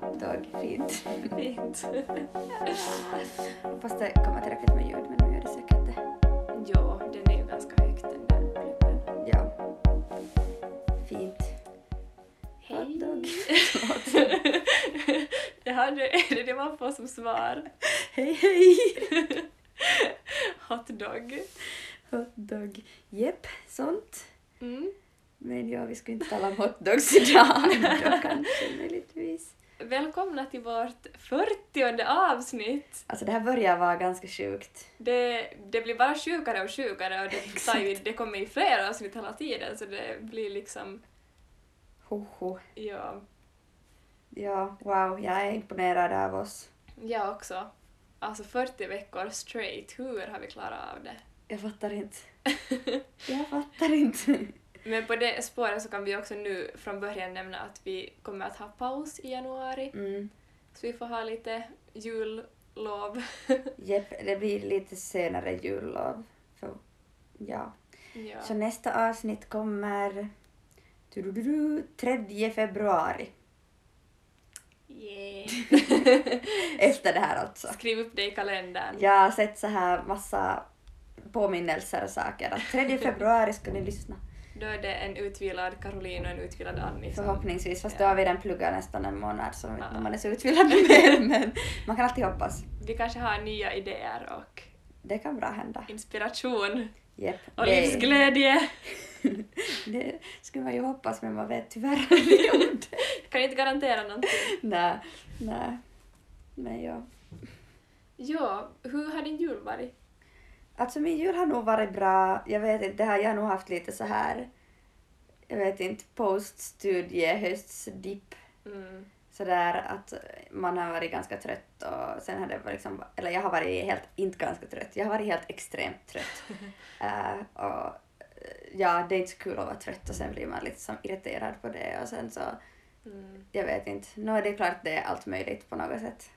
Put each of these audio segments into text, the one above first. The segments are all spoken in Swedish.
Hotdog, fint. Fint. Hoppas det kommer tillräckligt med ljud, men nu gör det säkert det. jo, den är ju ganska högt den där pluppen. Ja. Fint. Hotdog. Det är det det man får som svar. Hej hej! Hotdog. Hotdog. Jepp, sånt. Mm. Men ja, vi ska inte tala om hotdogs idag då kanske möjligtvis. Välkomna till vårt 40 avsnitt. Alltså det här börjar vara ganska sjukt. Det, det blir bara sjukare och sjukare och det, tar ju, det kommer i flera avsnitt hela tiden så det blir liksom, Hoho. ja, Ja, wow, jag är imponerad av oss. jag också. Alltså 40 veckor straight, hur har vi klarat av det? Jag fattar inte. Jag fattar inte. Men på det spåret så kan vi också nu från början nämna att vi kommer att ha paus i januari. Mm. Så vi får ha lite jullov. Jepp, det blir lite senare jullov. För, ja. ja. Så nästa avsnitt kommer tudududu, 3 februari. Yeah. Efter det här alltså. Skriv upp det i kalendern. Jag har sett så här massa påminnelser och saker att 3 februari ska ni lyssna. Då är det en utvilad Caroline och en utvilad Annie. som- Förhoppningsvis, fast då har vi den pluggat nästan en månad så Ja. man är så utvilad mer men man kan alltid hoppas. Vi kanske har nya idéer och Det kan bra hända. inspiration Jepp. och det- livsglädje. Det skulle man ju hoppas men man vet tyvärr aldrig om det. Kan inte garantera någonting. Nej, nej. Men ja. Ja, hur har din jul varit? Alltså min jul har nog varit bra. Jag vet inte, det här, jag har nog haft lite så här, jag vet inte, poststudie, höstdipp. Mm. Sådär att man har varit ganska trött och sen har det varit liksom, eller jag har varit helt, inte ganska trött, jag har varit helt extremt trött. Eh, och eh, ja, det är inte så kul att vara trött och sen blir man lite som irriterad på det och sen så, Mm. jag vet inte, nu är det klart det är allt möjligt på något sätt.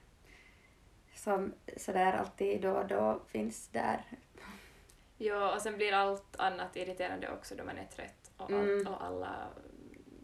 Som sådär alltid då och då finns där. Ja, och sen blir allt annat irriterande också då man är trött och, allt, Mm. och alla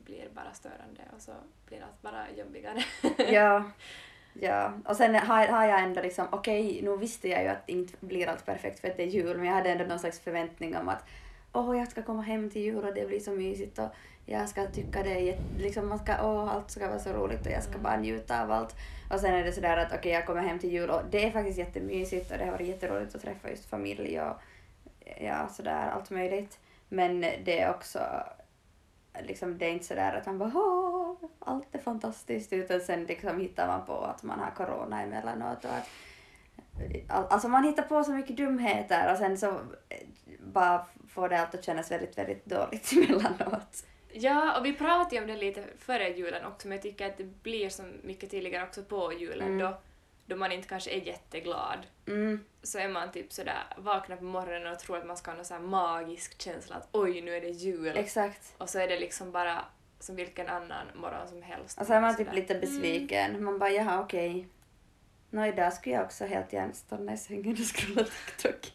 blir bara störande och så blir allt bara jobbigare. ja, ja. Och sen har, har jag ändå liksom, okej, nu visste jag ju att det inte blir allt perfekt för att det är jul, men jag hade ändå någon slags förväntning om att åh, jag ska komma hem till jul och det blir så mysigt och jag ska tycka det är liksom man ska, åh, allt ska vara så roligt och jag ska Mm. bara njuta av allt. Och sen är det sådär att okej, jag kommer hem till jul och det är faktiskt jättemysigt och det har varit jätteroligt att träffa just familj och ja, sådär allt möjligt. Men det är också liksom, det är inte sådär att man bara allt är fantastiskt utan sen liksom hittar man på att man har corona emellanåt och att all- Alltså man hittar på så mycket dumheter och sen så eh, bara får det allt att kännas väldigt, väldigt dåligt emellanåt. Ja, och vi pratade om det lite före julen också, men jag tycker att det blir så mycket tydligare också på julen Mm. då, då man inte kanske är jätteglad. Mm, Så är man typ sådär, vaknar på morgonen och tror att man ska ha någon sån magisk känsla att oj, nu är det jul. exakt. Och så är det liksom bara som vilken annan morgon som helst. Och så är man typ lite besviken. Man bara jaha okej. Nå idag skulle jag också helt gärna stanna i sängen och scrolla TikTok.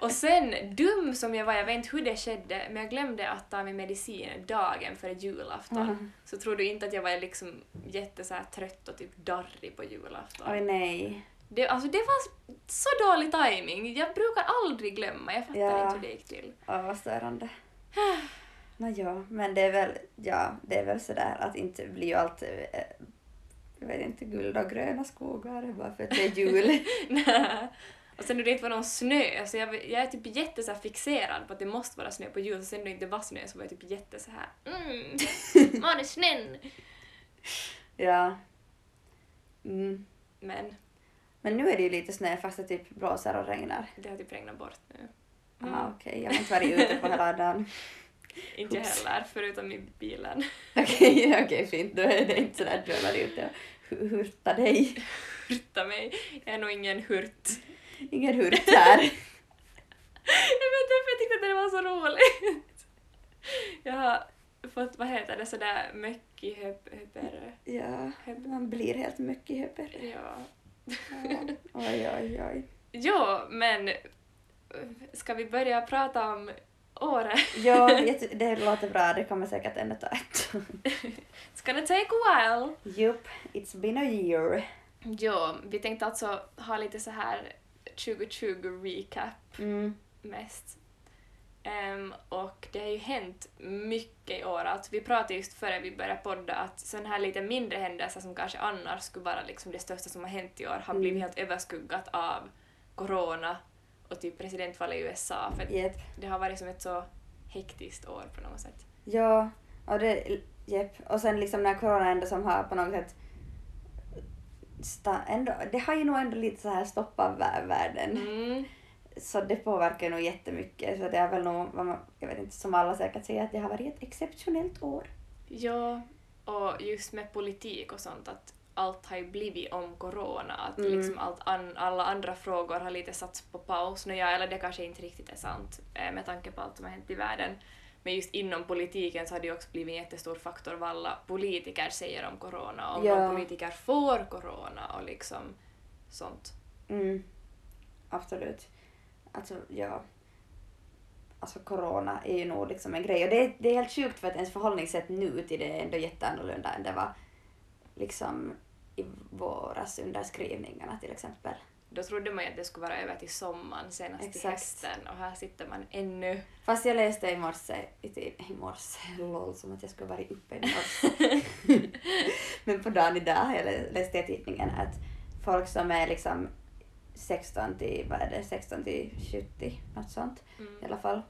Och sen, dum som jag var, jag vet inte hur det skedde, men jag glömde att ta min medicin dagen före julafton. Mhm. Så tror du inte att jag var liksom jätte så här trött och typ darrig på julafton? Oj nej. Det, alltså det var så dålig timing. Jag brukar aldrig glömma, jag fattar Ja. inte hur det gick till. Åh vad störande. Nå ja, men det är väl, ja, det är väl sådär att inte blir ju allt, eh, jag vet inte, guld och gröna skogar bara för att det är jul. och sen när det inte var någon snö, så jag, jag är typ jätte så fixerad på att det måste vara snö på jul, så sen när det inte var snö så var jag typ jätte så här mm, var är snön? ja. Mm. Men Men nu är det ju lite snö fast det typ blåser och regnar. det har typ regnat bort nu. Aha, okej, jag har inte varit ute på hela dagen. Inte jag heller, förutom i bilen. Okej, okej fint. Då är det inte sådär att du har varit ute och hu- hurtat dig. Hurta mig. Jag är nog ingen hurt. Ingen hurt här. Jag vet inte, jag tyckte att det var så roligt. Jag har fått, vad heter det, sådär möckihöper... Ja, man blir helt mycket höper. Ja. Ja. Oj, oj, oj. Jo, men eh, ska vi börja prata om året? Ja, det låter bra. Det kommer säkert ännu ta ett. gonna take a while. Jupp, it's been a year. Jo, vi tänkte alltså ha lite så här 2020 recap Mm. mest. Ehm, och det har ju hänt mycket i år. Alltså, vi pratade just före vi började podda att sådana här lite mindre händelser som kanske annars skulle vara liksom det största som har hänt i år har Mm. blivit helt överskuggat av corona och typ presidentvalet i USA. För Jep. det har varit som ett så hektiskt år på något sätt. Ja, och det, jep. Och sen liksom när corona ändå som har på något sätt ändå, det har ju nog ändå lite så här stoppat vär- världen. Mm. Så det påverkar nog jättemycket. Så det är väl nog, man, jag vet inte, som alla säkert säger, att det har varit ett exceptionellt år. Ja, och just med politik och sånt att allt har ju blivit om corona. Att Mm. liksom allt an, alla andra frågor har lite satts på paus. Nå, ja, eller det kanske inte riktigt är sant eh, med tanke på allt som har hänt i världen. Men just inom politiken så har det ju också blivit en jättestor faktor vad alla politiker säger om corona. Om Ja. politiker får corona och liksom sånt. Mm. Absolut. Alltså, ja. Alltså corona är ju nog liksom en grej. Och det är, det är helt sjukt för att ens förhållningssätt nu till det är ändå jätteannorlunda än det var liksom i våras under skrivningarna till exempel. Då trodde man ju att det skulle vara över till sommaren, senast till Exakt. hösten och här sitter man ännu. Fast jag läste i morse, i, i morse, lol, som att jag skulle varit uppe i morse. Men på dagen idag jag lä- läste jag i tidningen att folk som är liksom 16 till, vad är det, 16 till 70, något sånt Mm. i alla fall.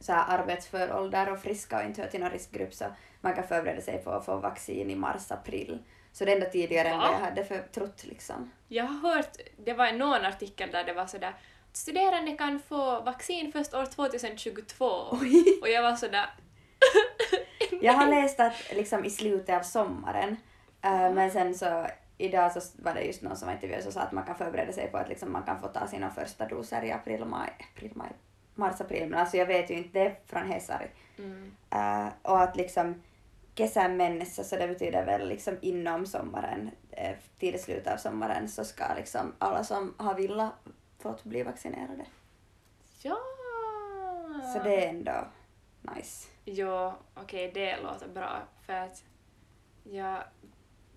Så här arbetsför ålder och friska och inte hör till någon riskgrupp så man kan förbereda sig på att få vaccin i mars, april. Så det är ändå tidigare än Va? vad jag hade för, trott liksom. Jag har hört, det var någon artikel där det var sådär att studerande kan få vaccin först år 2022. Och jag var sådär Jag har läst att liksom i slutet av sommaren, eh, men sen så idag så var det just någon som var intervjuad som sa att man kan förbereda sig på att liksom man kan få ta sina första doser i april, maj, april, maj, mars, april. Men alltså jag vet ju inte, det är från Hesari. mm. Eh, och att liksom kesän mennessä, så det betyder väl liksom inom sommaren, uh, till slutet av sommaren så ska liksom alla som har velat fått bli vaccinerade. Ja! Så det är ändå nice. Jo, okej, det låter bra för att jag...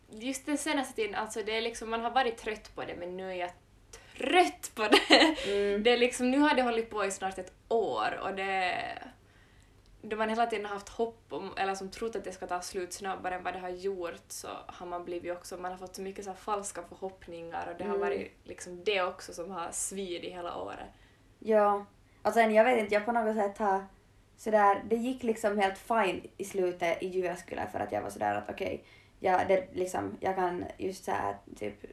Just den senaste tiden, alltså det är liksom, man har varit trött på det men nu är jag trött på det. Mm. Det är liksom, nu har det hållit på i snart ett år och det... Då man hela tiden har haft hopp om, eller som trott att det ska ta slut snabbare än vad det har gjort så har man blivit också, man har fått så mycket så falska förhoppningar och det har Mm. varit liksom det också som har svidit hela året. Ja, och sen jag vet inte, jag på något sätt har sådär, det gick liksom helt fine i slutet i Jyväskylä för att jag var sådär att okej, jag, det, liksom, jag kan just såhär typ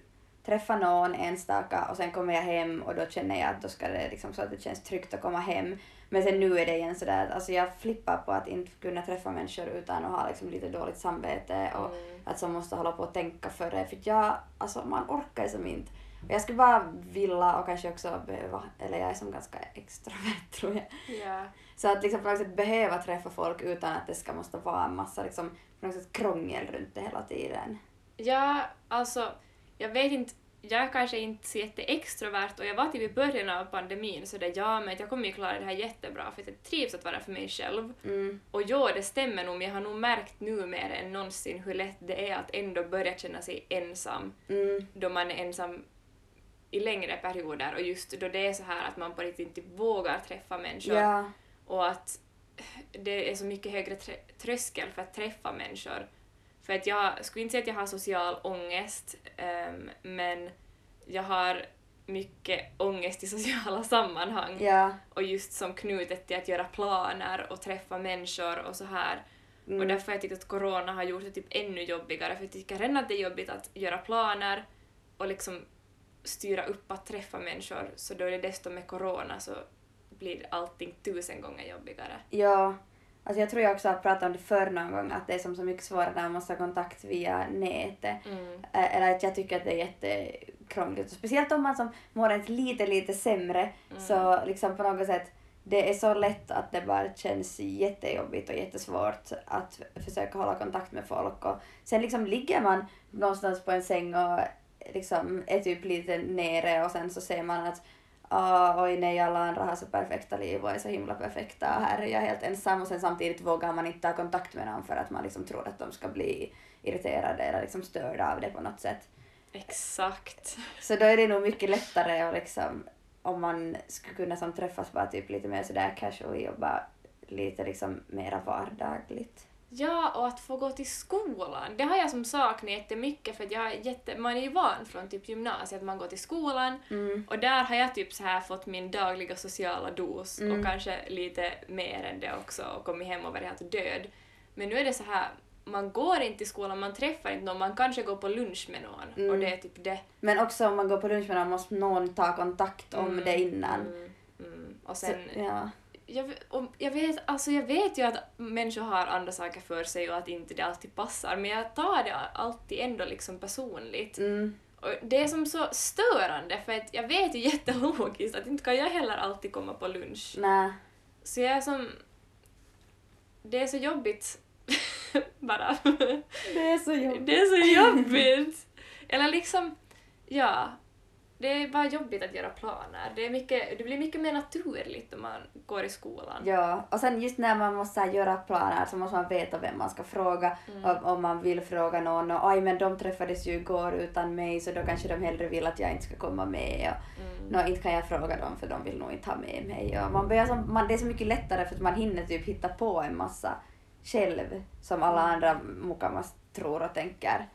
träffa någon enstaka och sen kommer jag hem och då känner jag att då ska det liksom så att det känns tryggt att komma hem. Men sen nu är det igen sådär att alltså jag flippar på att inte kunna träffa människor utan att ha liksom lite dåligt samvete och Mm. att som måste hålla på och tänka för det. För jag, alltså man orkar ju som inte. Och jag skulle bara vilja och kanske också behöva, eller jag är som ganska extrovert tror jag. Ja. Så att liksom på något sätt behöva träffa folk utan att det ska måste vara en massa liksom, på något sätt krångel runt det hela tiden. Ja, alltså, jag vet inte, jag är kanske inte så jätteextrovert och jag var typ i början av pandemin så det ja, men jag kommer ju klara det här jättebra för att jag trivs att vara för mig själv. Mm. Och jo, det stämmer nog, men jag har nog märkt nu mer än någonsin hur lätt det är att ändå börja känna sig ensam Mm. då man är ensam i längre perioder och just då det är så här att man på riktigt inte vågar träffa människor Ja. och att det är så mycket högre trö- tröskel för att träffa människor. För att jag skulle inte säga att jag har social ångest, ehm, men jag har mycket ångest i sociala sammanhang. Ja. Och just som knutet till att göra planer och träffa människor och så här. Mm. Och därför har jag tyckt att corona har gjort det typ ännu jobbigare, för jag tycker redan att det är jobbigt att göra planer och liksom styra upp att träffa människor, så då är det desto med corona så blir allting tusen gånger jobbigare. Ja. Alltså jag tror jag också har pratat om det förr någon gång att det är som så mycket svårare när man måste ha kontakt via nätet. Mm. Eh, Eller att jag tycker att det är jättekrångligt. Och speciellt om man som mår ett lite, lite sämre Mm. så liksom på något sätt det är så lätt att det bara känns jättejobbigt och jättesvårt att försöka hålla kontakt med folk. Och sen liksom ligger man någonstans på en säng och liksom är typ lite nere och sen så ser man att ah, oj nej alla andra har så perfekta liv och är så himla perfekta och här är jag helt ensam och sen samtidigt vågar man inte ta kontakt med någon för att man liksom tror att de ska bli irriterade eller liksom störda av det på något sätt. Exakt. Så då är det nog mycket lättare och liksom om man skulle kunna som träffas bara typ lite mer sådär casually och bara lite liksom mera vardagligt. Ja, och att få gå till skolan. Det har jag som saknat jättemycket för jag jätte, man är ju van från typ gymnasiet att man går till skolan Mm. och där har jag typ så här fått min dagliga sociala dos Mm. och kanske lite mer än det också och kommit hem och varit helt död. Men nu är det så här, man går inte till skolan, man träffar inte någon, man kanske går på lunch med någon och Mm. det är typ det. Men också om man går på lunch med någon måste någon ta kontakt om Mm, det innan. Mm, mm. Och Så, sen, ja. Jag, och jag, vet, alltså jag vet ju att människor har andra saker för sig och att inte det alltid passar men jag tar det alltid ändå liksom personligt. Mm. Och det är som så störande för att jag vet ju jättelogiskt att inte kan jag heller alltid komma på lunch. Nä. Så jag är som... Det är så jobbigt bara. Det är så jobbigt. Det är så jobbigt! Eller liksom, ja. Det är bara jobbigt att göra planer. Det, är mycket, det blir mycket mer naturligt om man går i skolan. Ja, och sen just när man måste göra planer så måste man veta vem man ska fråga. Mm. Om, om man vill fråga någon och oj men de träffades ju igår utan mig så då kanske de hellre vill att jag inte ska komma med. Och, Mm. Nå, inte kan jag fråga dem för de vill nog inte ha med mig. Och man börjar som, man, det är så mycket lättare för att man hinner typ hitta på en massa själv som alla Mm. andra mukamas tror och tänker.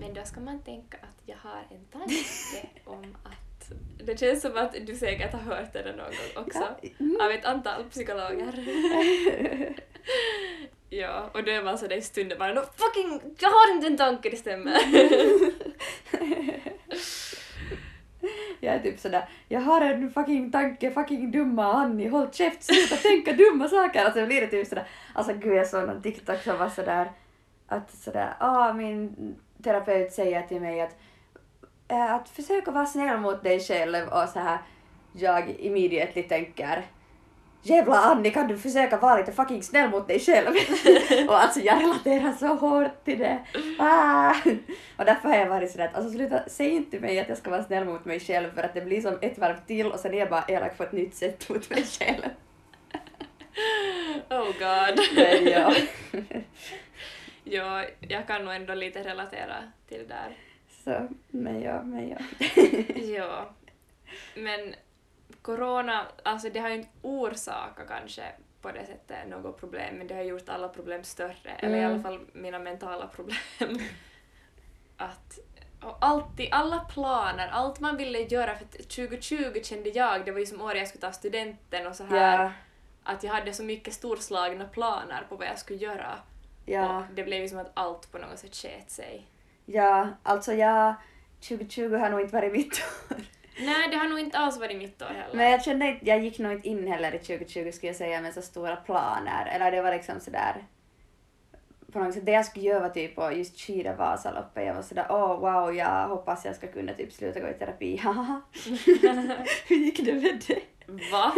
Men då ska man tänka att jag har en tanke om att... Det känns som att du säkert har hört det någon gång också. Ja. Mm. Av ett antal psykologer. ja, och då är man sådär i stunden bara no, fucking, jag har inte en tanke, det stämmer. Jag är typ sådär, jag har en fucking tanke, fucking dumma Annie, håll käft, sluta tänka dumma saker. Alltså blir det typ sådär, alltså gud jag såg någon TikTok som var sådär, att sådär, ah min terapeut säger till mig att, äh, att försöka vara snäll mot dig själv och så här jag immediately tänker Jävla Annie, kan du försöka vara lite fucking snäll mot dig själv? och alltså jag relaterar så hårt till det. Ah! Och därför har jag varit sådär att alltså sluta, säg inte till mig att jag ska vara snäll mot mig själv för att det blir som ett varv till och sen är jag bara elak på ett nytt sätt mot mig själv. oh god. Men ja. ja, jag kan nog ändå lite relatera till det där. Så, men ja, men ja. ja. Men corona, alltså det har ju inte orsakat kanske på det sättet något problem, men det har gjort alla problem större, eller i Mm. alla fall mina mentala problem. att och alltid, alla planer, allt man ville göra, för att 2020 kände jag, det var ju som året jag skulle ta studenten och så här, Ja, att jag hade så mycket storslagna planer på vad jag skulle göra. ja, Och det blev ju som att allt på något sätt sket sig. Ja, alltså jag, 2020 har nog inte varit mitt år. Nej, det har nog inte alls varit mitt år heller. Men jag kände inte, jag gick nog inte in heller i 2020 skulle jag säga med så stora planer. Eller det var liksom sådär på något sätt, det jag skulle göra var typ att just skida Vasaloppet. Jag var sådär åh wow, jag hoppas jag ska kunna typ sluta gå i terapi. Haha. Hur gick det med det? Va?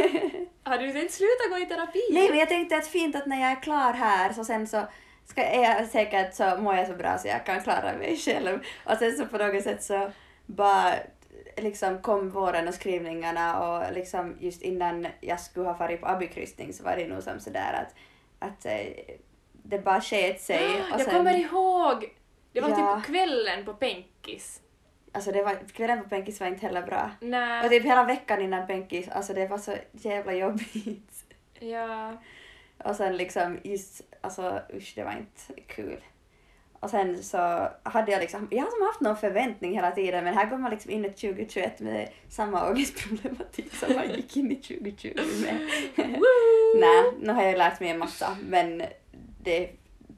Har du tänkt sluta gå i terapi? Nej men jag tänkte att fint att när jag är klar här så sen så ska, är jag säkert så mår jag så bra så jag kan klara mig själv. Och sen så på något sätt så bara liksom kom våren och skrivningarna och liksom just innan jag skulle ha farit på abikryssning så var det nog som sådär att, att eh, det bara sket sig. Och jag sen, kommer ihåg! Det var Ja. typ kvällen på Penkis. Alltså det var, kvällen på Penkis var inte heller bra. Och Nej. typ hela veckan innan Penkis, alltså det var så jävla jobbigt. Ja. Och sen liksom just, alltså usch det var inte kul. Och sen så hade jag liksom, jag har som haft någon förväntning hela tiden men här går man liksom in i 2021 med samma ångestproblematik som man gick in i 2020 med. Nej, nu har jag lärt mig en massa men det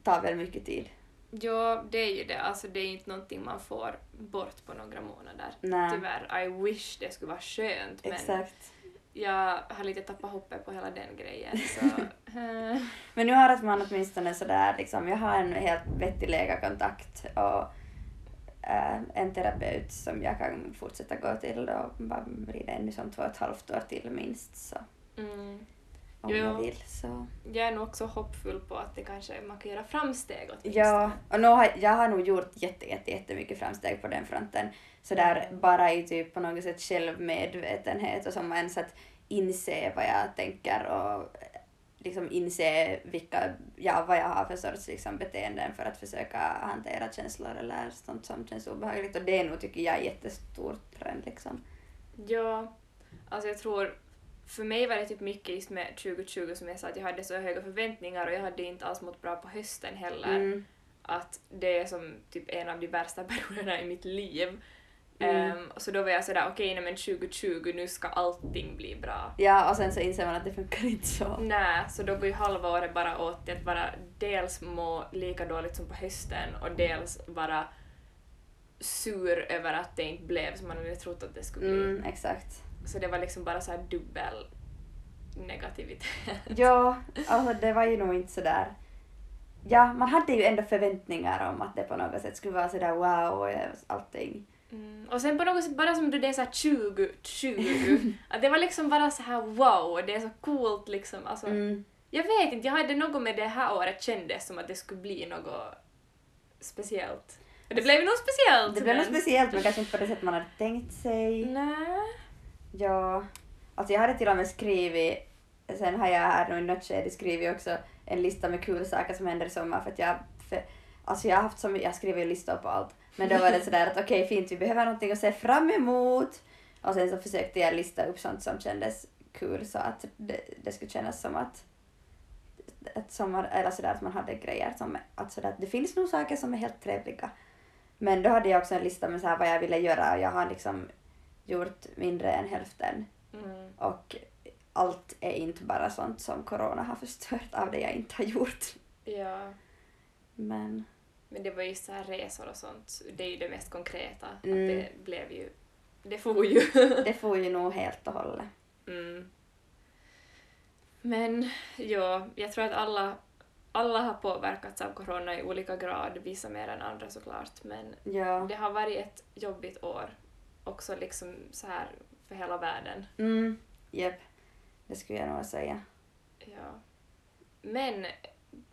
tar väl mycket tid. Ja, det är ju det. Alltså det är inte någonting man får bort på några månader. Nej, Tyvärr. I wish det skulle vara skönt men exakt. Jag har lite tappat hoppet på hela den grejen så... Men nu har man åtminstone sådär liksom, jag har en helt vettig läkarkontakt och äh, en terapeut som jag kan fortsätta gå till och bara blir det ännu som två och ett halvt år till minst så. mm. om Jo. jag vill. Så. Jag är nog också hoppfull på att det kanske man kan göra framsteg åtminstone. Ja, och nu har, jag har nog gjort jätte, jätte, jättemycket framsteg på den fronten. Så där bara i typ på något sätt självmedvetenhet och som ens att inse vad jag tänker och liksom inse vilka, ja, vad jag har för sorts liksom, beteenden för att försöka hantera känslor eller sånt som känns obehagligt. Och det är nog, tycker jag, jättestor trend liksom. Ja, alltså jag tror för mig var det typ mycket just med 2020 som jag sa att jag hade så höga förväntningar och jag hade inte alls mått bra på hösten heller. Mm. Att det är som typ en av de värsta perioderna i mitt liv. Mm. Ehm, så då var jag sådär okej, nej men 2020 nu ska allting bli bra. Ja, och sen så inser man att det funkar inte så. Nej, så då går ju halva året bara åt till att bara dels må lika dåligt som på hösten och dels vara sur över att det inte blev som man hade trott att det skulle bli. Mm, exakt. Så det var liksom bara så här dubbel negativitet. Ja, alltså det var ju nog inte sådär... Ja, man hade ju ändå förväntningar om att det på något sätt skulle vara sådär wow och allting. Mm. Och sen på något sätt bara som du det är så här 2020, att det var liksom bara så här wow, det är så coolt liksom. Alltså, Mm. Jag vet inte, jag hade något med det här året kändes som att det skulle bli något speciellt. Och det blev något speciellt. Det blev något men- speciellt men kanske inte på det sätt man hade tänkt sig. Nej. Ja. Alltså jag hade till och med skrivit, sen har jag här nu i något skede skrivit också en lista med kul saker som händer i sommar för att jag, för, alltså jag har haft som, jag skriver ju listor på allt. Men då var det sådär att okej fint, vi behöver någonting att se fram emot. Och sen så försökte jag lista upp sånt som kändes kul så att det, det skulle kännas som att att sommar, eller sådär att man hade grejer som, att sådär, att det finns nog saker som är helt trevliga. Men då hade jag också en lista med så här vad jag ville göra och jag har liksom gjort mindre än hälften. Mm. Och allt är inte bara sånt som corona har förstört av det jag inte har gjort. Ja. Men Men det var ju så här resor och sånt, det är ju det mest konkreta. Mm. Att det blev ju... Det får ju. det får ju nog helt och hållet. Mm. Men ja, jag tror att alla, alla har påverkats av corona i olika grad, vissa mer än andra såklart. Men Ja. det har varit ett jobbigt år också liksom så här för hela världen. Mm, japp. Det skulle jag nog säga. Ja. Men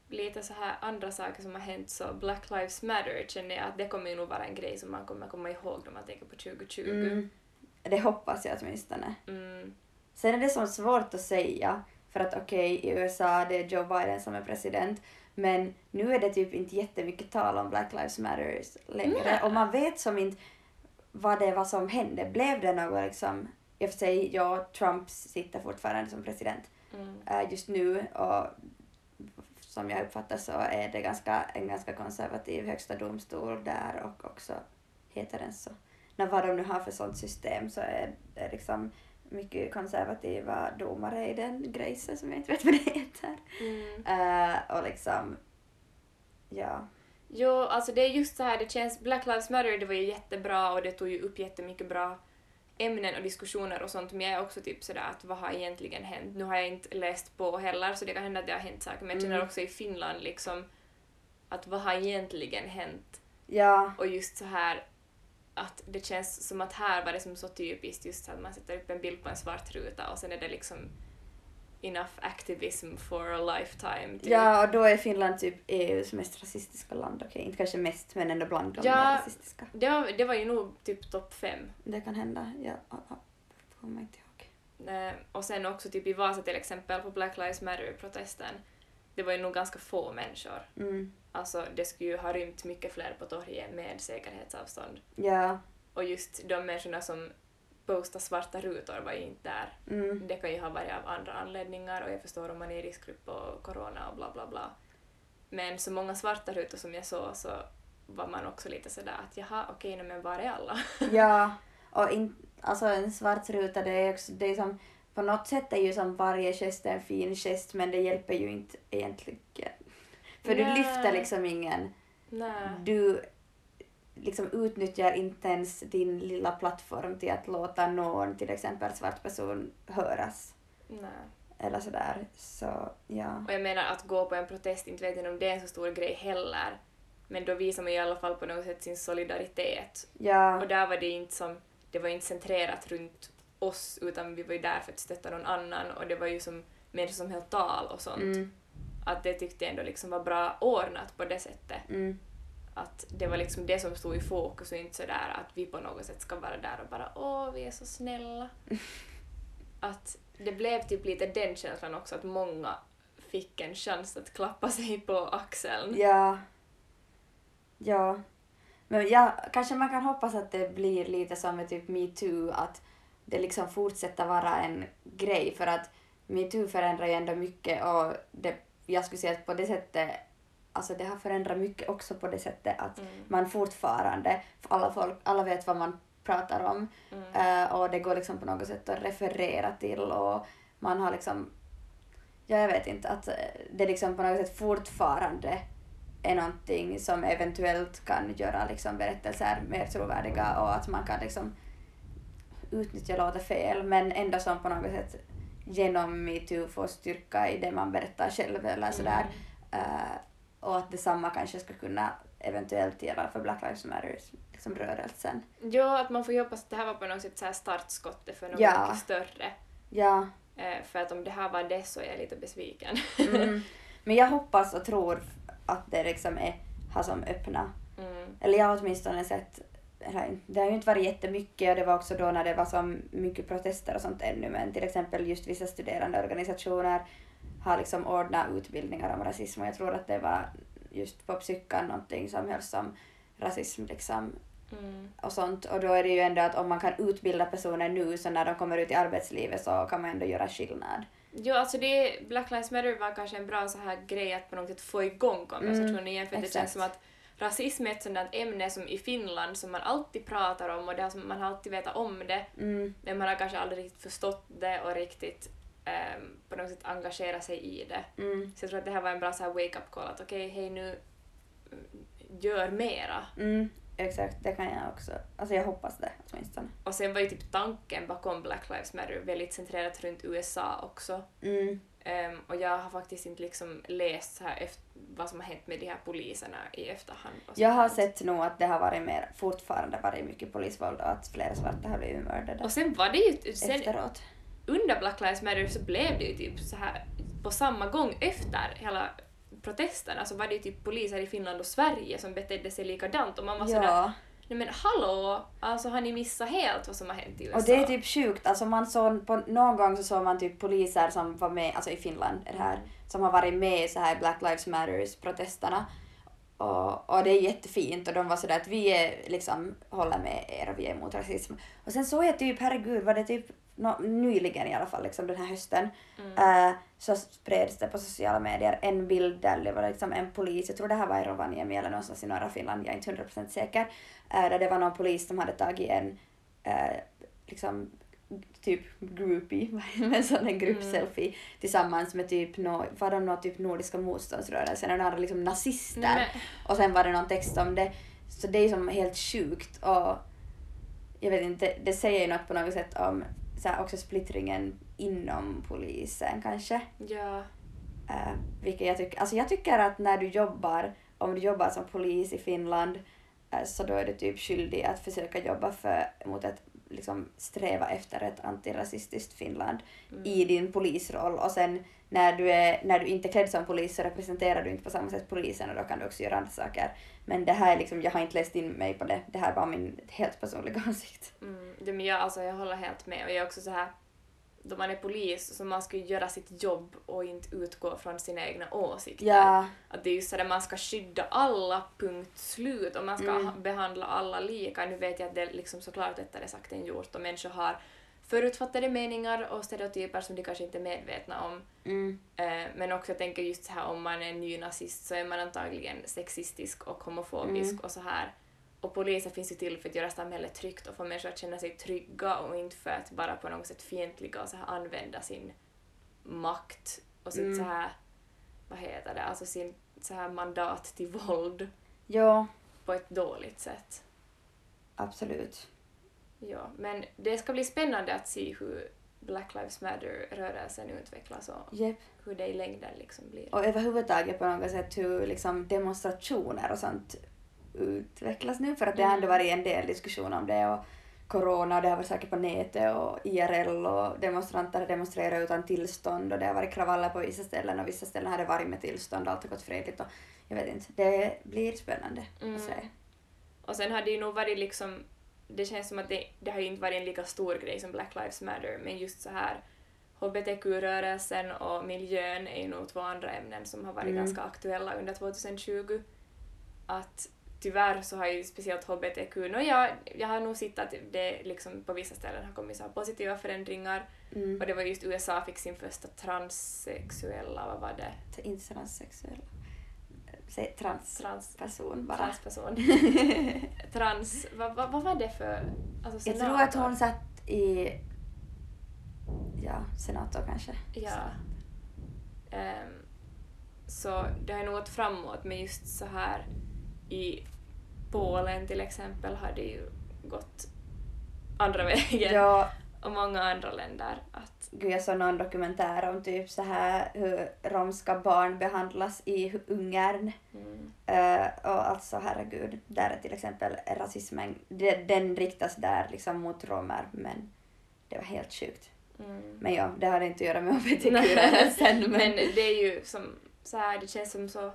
lite så här andra saker som har hänt så Black Lives Matter känner jag att det kommer ju nog vara en grej som man kommer komma ihåg när man tänker på 2020. Mm. Det hoppas jag åtminstone. Mm. Sen är det så svårt att säga för att okej, i USA det är Joe Biden som är president men nu är det typ inte jättemycket tal om Black Lives Matter längre Nej. och man vet som inte vad det var som hände. Blev det något liksom, i och för sig, ja, Trump sitter fortfarande som president Mm. äh, just nu och som jag uppfattar så är det ganska, en ganska konservativ högsta domstol där och också heter den så. När vad de nu har för sånt system så är det liksom mycket konservativa domare i den grejsen som jag inte vet vad det heter. Mm. Äh, och liksom, ja. Jo, alltså det är just så här, det känns, Black Lives Matter det var ju jättebra och det tog ju upp jättemycket bra ämnen och diskussioner och sånt, men jag är också typ sådär att vad har egentligen hänt? Nu har jag inte läst på heller, så det kan hända att det har hänt saker, men jag känner Mm. också i Finland liksom att vad har egentligen hänt? Ja, Och just så här att det känns som att här var det som så typiskt just att man sätter upp en bild på en svart ruta och sen är det liksom enough activism for a lifetime. Typ. ja, och då är Finland typ EUs mest rasistiska land. Okej, inte kanske mest, men ändå bland de Ja. mer rasistiska. Det, var, det var ju nog typ topp fem. Det kan hända. Jag ah, kommer inte ihåg. Eh, och sen också typ i Vasa till exempel på Black Lives Matter-protesten, det var ju nog ganska få människor. Mm. Alltså det skulle ju ha rymt mycket fler på torget med säkerhetsavstånd. Ja. Och just de människorna som postade svarta rutor var ju inte där. Mm. Det kan ju ha varit av andra anledningar och jag förstår om man är i riskgrupp och corona och bla bla bla. Men så många svarta rutor som jag såg så var man också lite sådär att jaha okej okay, men var är alla? Ja, och in, alltså en svart ruta det är också, det är som, på något sätt är ju som varje gest en fin gest men det hjälper ju inte egentligen. För du Nej. lyfter liksom ingen, Nej. du liksom utnyttjar inte ens din lilla plattform till att låta någon, till exempel svart person, höras. Nej. Eller sådär. Så ja. Och jag menar att gå på en protest, inte vet jag om det är en så stor grej heller. Men då visar man i alla fall på något sätt sin solidaritet. Ja, Och där var det inte som, det var inte centrerat runt oss utan vi var ju där för att stötta någon annan och det var ju som människor som höll tal och sånt. Mm. Att det tyckte jag ändå liksom var bra ordnat på det sättet. Mm. Att det var liksom det som stod i fokus och inte sådär att vi på något sätt ska vara där och bara åh, vi är så snälla. att det blev typ lite den känslan också att många fick en chans att klappa sig på axeln. Ja. Ja. Men ja, kanske man kan hoppas att det blir lite som med typ metoo, att det liksom fortsätter vara en grej för att metoo förändrar ju ändå mycket och det, jag skulle säga att på det sättet, alltså det har förändrat mycket också på det sättet att Mm. man fortfarande, alla, folk, alla vet vad man pratar om Mm. eh, och det går liksom på något sätt att referera till och man har liksom, ja jag vet inte, att eh, det liksom på något sätt fortfarande är någonting som eventuellt kan göra liksom berättelser mer trovärdiga och att man kan liksom utnyttja låter fel men ändå som på något sätt genom metoo får styrka i det man berättar själv eller sådär. Eh, och att detsamma kanske ska kunna eventuellt gälla för Black Lives Matter liksom rörelsen. Ja, att man får ju hoppas att det här var på något sätt så här startskottet för något Ja. mycket större. Ja. Eh, för att om det här var det så är jag lite besviken. Mm. Men jag hoppas och tror att det liksom är, har som öppna. Mm. Eller jag har åtminstone sett, det har ju inte varit jättemycket och det var också då när det var så mycket protester och sånt ännu men till exempel just vissa studerandeorganisationer har liksom ordnat utbildningar om rasism och jag tror att det var just på psykan någonting som hölls om rasism liksom Mm. och sånt. Och då är det ju ändå att om man kan utbilda personer nu så när de kommer ut i arbetslivet så kan man ändå göra skillnad. Jo, alltså det, Black Lives Matter var kanske en bra så här grej att på något sätt få igång konversationen igen för det Mm, exakt. känns som att rasism är ett där ämne som i Finland som man alltid pratar om och det som man har alltid vetat om det Mm, men man har kanske aldrig riktigt förstått det och riktigt ehm, på något sätt engagerat sig i det. mm, Så jag tror att det här var en bra så här wake-up call att okej, hej nu mm, gör mera. mm, exakt, det kan jag också. Alltså jag hoppas det åtminstone. Och sen var ju typ tanken bakom Black Lives Matter väldigt centrerat runt USA också. Mm, Ehm, och jag har faktiskt inte liksom läst så här efter, vad som har hänt med de här poliserna i efterhand. Jag har sett nog att det har varit mer, fortfarande varit mycket polisvåld och att flera svarta har blivit mördade Och sen var det ju, sen efteråt. Under Black Lives Matter så blev det ju typ så här på samma gång efter hela protesterna så var det ju typ poliser i Finland och Sverige som betedde sig likadant och man var sådär Ja, nej men hallå, alltså har ni missat helt vad som har hänt i USA? och det är typ sjukt. Alltså man såg, på någon gång så såg man typ poliser som var med, alltså i Finland är det här, som har varit med i så här Black Lives Matters protesterna. Och, och det är jättefint och de var sådär att vi är liksom, håller med er och vi är emot rasism. Och sen såg jag typ, herregud var det typ nå nyligen i alla fall, liksom den här hösten, Mm. eh, så spreds det på sociala medier en bild där det var liksom en polis, jag tror det här var i Rovaniemi eller någonstans i norra Finland, jag är inte 100% säker, eh, där det var någon polis som hade tagit en eh, liksom typ groupie, en sån en gruppselfie tillsammans med typ no, var de nå typ Nordiska motståndsrörelsen och hade liksom nazister Nej, och sen var det någon text om det. Så det är ju som helt sjukt och jag vet inte, det säger ju något på något sätt om så också splittringen inom polisen kanske. ja. Uh, vilket jag tycker, alltså jag tycker att när du jobbar, om du jobbar som polis i Finland eh, så då är du typ skyldig att försöka jobba för, mot ett, liksom sträva efter ett antirasistiskt Finland Mm. i din polisroll och sen när du, är, när du inte är klädd som polis så representerar du inte på samma sätt polisen och då kan du också göra andra saker. Men det här är liksom, jag har inte läst in mig på det, det här är bara min helt personliga åsikt. Mm, det, men jag, alltså, jag håller helt med och jag är också så här då man är polis så man ska ju göra sitt jobb och inte utgå från sina egna åsikter. Ja, Att det är just så där man ska skydda alla, punkt slut, och man ska Mm. ha- behandla alla lika. Nu vet jag att det är liksom såklart lättare sagt än gjort och människor har förutfattade meningar och stereotyper som de kanske inte är medvetna om. mm, Eh, men också jag tänker just så här om man är nynazist så är man antagligen sexistisk och homofobisk Mm. och så här. Och poliser finns ju till för att göra samhället tryggt och få människor att känna sig trygga och inte för att bara på något sätt fientliga och så här använda sin makt och sitt Mm. så här, vad heter det, alltså sin så här mandat till våld ja, på ett dåligt sätt. absolut. Ja, men det ska bli spännande att se hur Black Lives Matter-rörelsen utvecklas och Yep. hur det i längden liksom blir. Och överhuvudtaget på något sätt hur liksom demonstrationer och sånt utvecklas nu för att det har ändå Mm. varit en del diskussion om det och corona och det har varit saker på nätet och IRL och demonstranter har demonstrerat utan tillstånd och det har varit kravaller på vissa ställen och vissa ställen har det varit med tillstånd och allt har gått fredligt och jag vet inte, det blir spännande Mm. att se. Och sen har det ju nog varit liksom, det känns som att det, det har ju inte varit en lika stor grej som Black Lives Matter, men just så här hbtq-rörelsen och miljön är ju nog två andra ämnen som har varit Mm. ganska aktuella under 2020. Att tyvärr så har ju speciellt hbtq, no, jag, jag har nog sett att det liksom på vissa ställen har kommit så positiva förändringar Mm. och det var just USA fick sin första transsexuella, vad var det? Inte transsexuell. Säg transperson Trans, bara. transperson. Trans, vad, vad, vad var det för alltså, jag tror att hon satt i ja, senator kanske. Ja. Ehm, så det har nog gått framåt, men just så här i Polen till exempel har det ju gått andra vägen. Ja, Och många andra länder. Att, gud jag såg någon dokumentär om typ så här hur romska barn behandlas i Ungern. mm, Eh, och alltså herregud, där är till exempel rasismen, den, den riktas där liksom mot romer men det var helt sjukt. mm. Men ja, det hade inte att göra med Nej, hbtq-rörelsen men, men det är ju som så här, det känns som så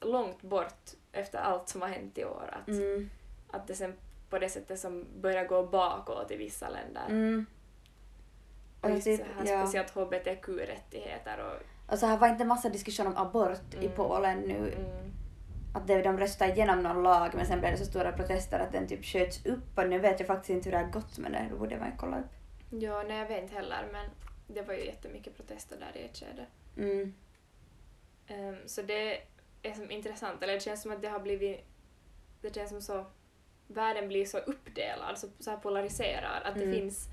långt bort efter allt som har hänt i år. Att, mm, att det sen på det sättet som börjar gå bakåt i vissa länder. mm. Och Och just typ, så här, ja. speciellt hbtq-rättigheter och Och så här var inte massa diskussion om abort i Mm. Polen nu. mm, Att det, de röstade igenom någon lag men sen blev det så stora protester att den typ sköts upp och nu vet jag faktiskt inte hur det har gått med det. Då borde man kolla upp. Ja, nej jag vet inte heller men det var ju jättemycket protester där i ett skede. Mm. Ehm, så det är som intressant, eller det känns som att det har blivit, det känns som så, världen blir så uppdelad, så, så här polariserad, att det Mm. finns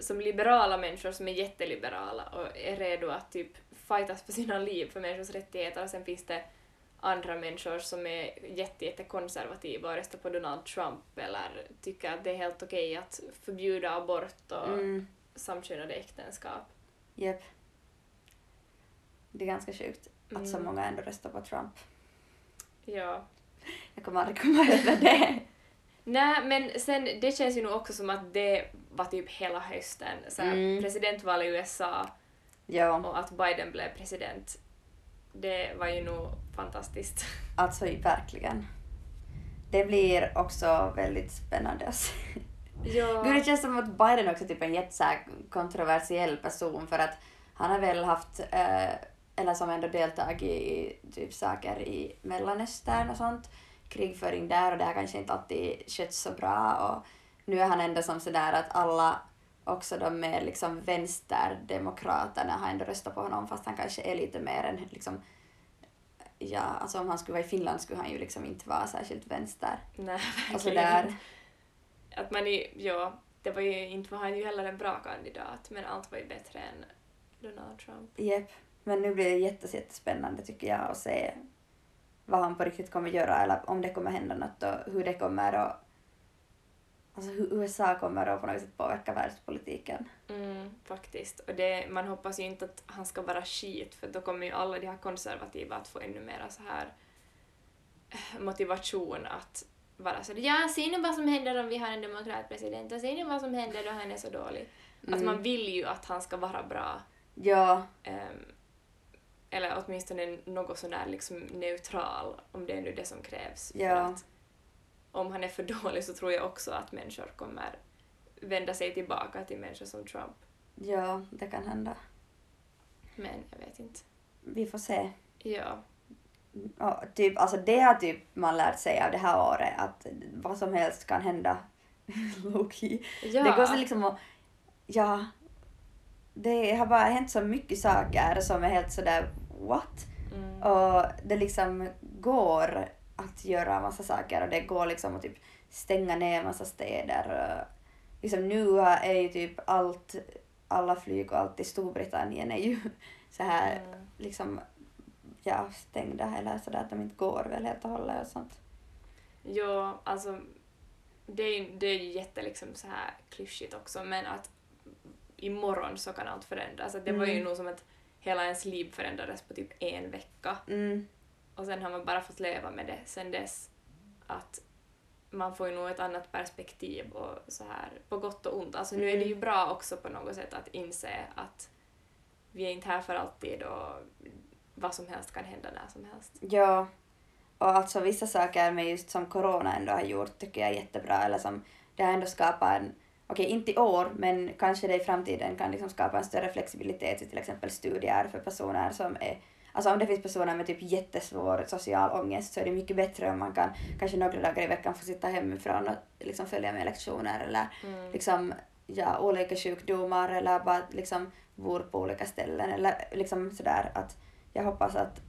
som liberala människor som är jätteliberala och är redo att typ fightas för sina liv, för människors rättigheter, och sen finns det andra människor som är jätte, jättekonservativa och röstar på Donald Trump eller tycker att det är helt okej att förbjuda abort och Mm. samkönade äktenskap. Japp. Det är ganska sjukt att så Mm. många ändå röstar på Trump. Ja. Jag kommer aldrig komma över det. Nej, men sen det känns ju nog också som att det var typ hela hösten. Så Mm. Presidentval i USA Ja, och att Biden blev president. Det var ju nog fantastiskt. alltså verkligen. Det blir också väldigt spännande att se. Ja. Det känns som att Biden också är typ en jätte så här kontroversiell person för att han har väl haft, eh, eller som ändå deltagit i typ saker i Mellanöstern och sånt, krigföring där och det har kanske inte alltid skötts så bra och nu är han ändå som sådär att alla, också de med liksom vänsterdemokraterna har ändå röstat på honom fast han kanske är lite mer än liksom Ja, alltså om han skulle vara i Finland skulle han ju liksom inte vara särskilt vänster. Nej, verkligen sådär. inte. Att man ju, ja, det var ju inte var han ju heller en bra kandidat, men allt var ju bättre än Donald Trump. Japp. Men nu blir det jättes, jättespännande tycker jag att se vad han på riktigt kommer göra eller om det kommer hända något och hur det kommer att... Alltså hur USA kommer att på något sätt påverka världspolitiken. Mm, faktiskt. Och det, man hoppas ju inte att han ska vara skit, för då kommer ju alla de här konservativa att få ännu mer så här eh, motivation att vara så ja, ser ni vad som händer om vi har en demokratpresident och ser ni vad som händer då han är så dålig. Att Mm. man vill ju att han ska vara bra. Ja, ehm, eller åtminstone något sånär liksom neutral, om det är nu det som krävs. För Ja. att om han är för dålig så tror jag också att människor kommer vända sig tillbaka till människor som Trump. ja, det kan hända. Men jag vet inte. Vi får se. Ja. Och typ, alltså det har typ man lärt sig av det här året att vad som helst kan hända. Low-key. ja. Det går så liksom att, ja, det har bara hänt så mycket saker som är helt sådär what? Mm. Och det liksom går att göra massa saker och det går liksom att typ stänga ner massa städer. Och liksom nu är ju typ allt, alla flyg och allt i Storbritannien är ju så här Mm. liksom ja, stängda eller sådär att de inte går väl helt och hållet och sånt. Ja, alltså det är, ju- det är jätte liksom så här klyschigt också, men att imorgon så kan allt förändras. Att det var ju Mm. nog som att hela ens liv förändrades på typ en vecka Mm, och sen har man bara fått leva med det sen dess. Att man får ju nog ett annat perspektiv och så här på gott och ont. Alltså nu är det ju bra också på något sätt att inse att vi är inte här för alltid och vad som helst kan hända när som helst. Ja. Och alltså vissa saker med just som corona ändå har gjort tycker jag är jättebra. Eller som det har ändå skapat en, okej inte i år, men kanske det i framtiden kan liksom skapa en större flexibilitet i till exempel studier för personer som är Alltså om det finns personer med typ jättesvår social ångest så är det mycket bättre om man kan kanske några dagar i veckan få sitta hemifrån och liksom följa med lektioner eller Mm. liksom ja, olika sjukdomar eller bara liksom bor på olika ställen eller liksom sådär att jag hoppas att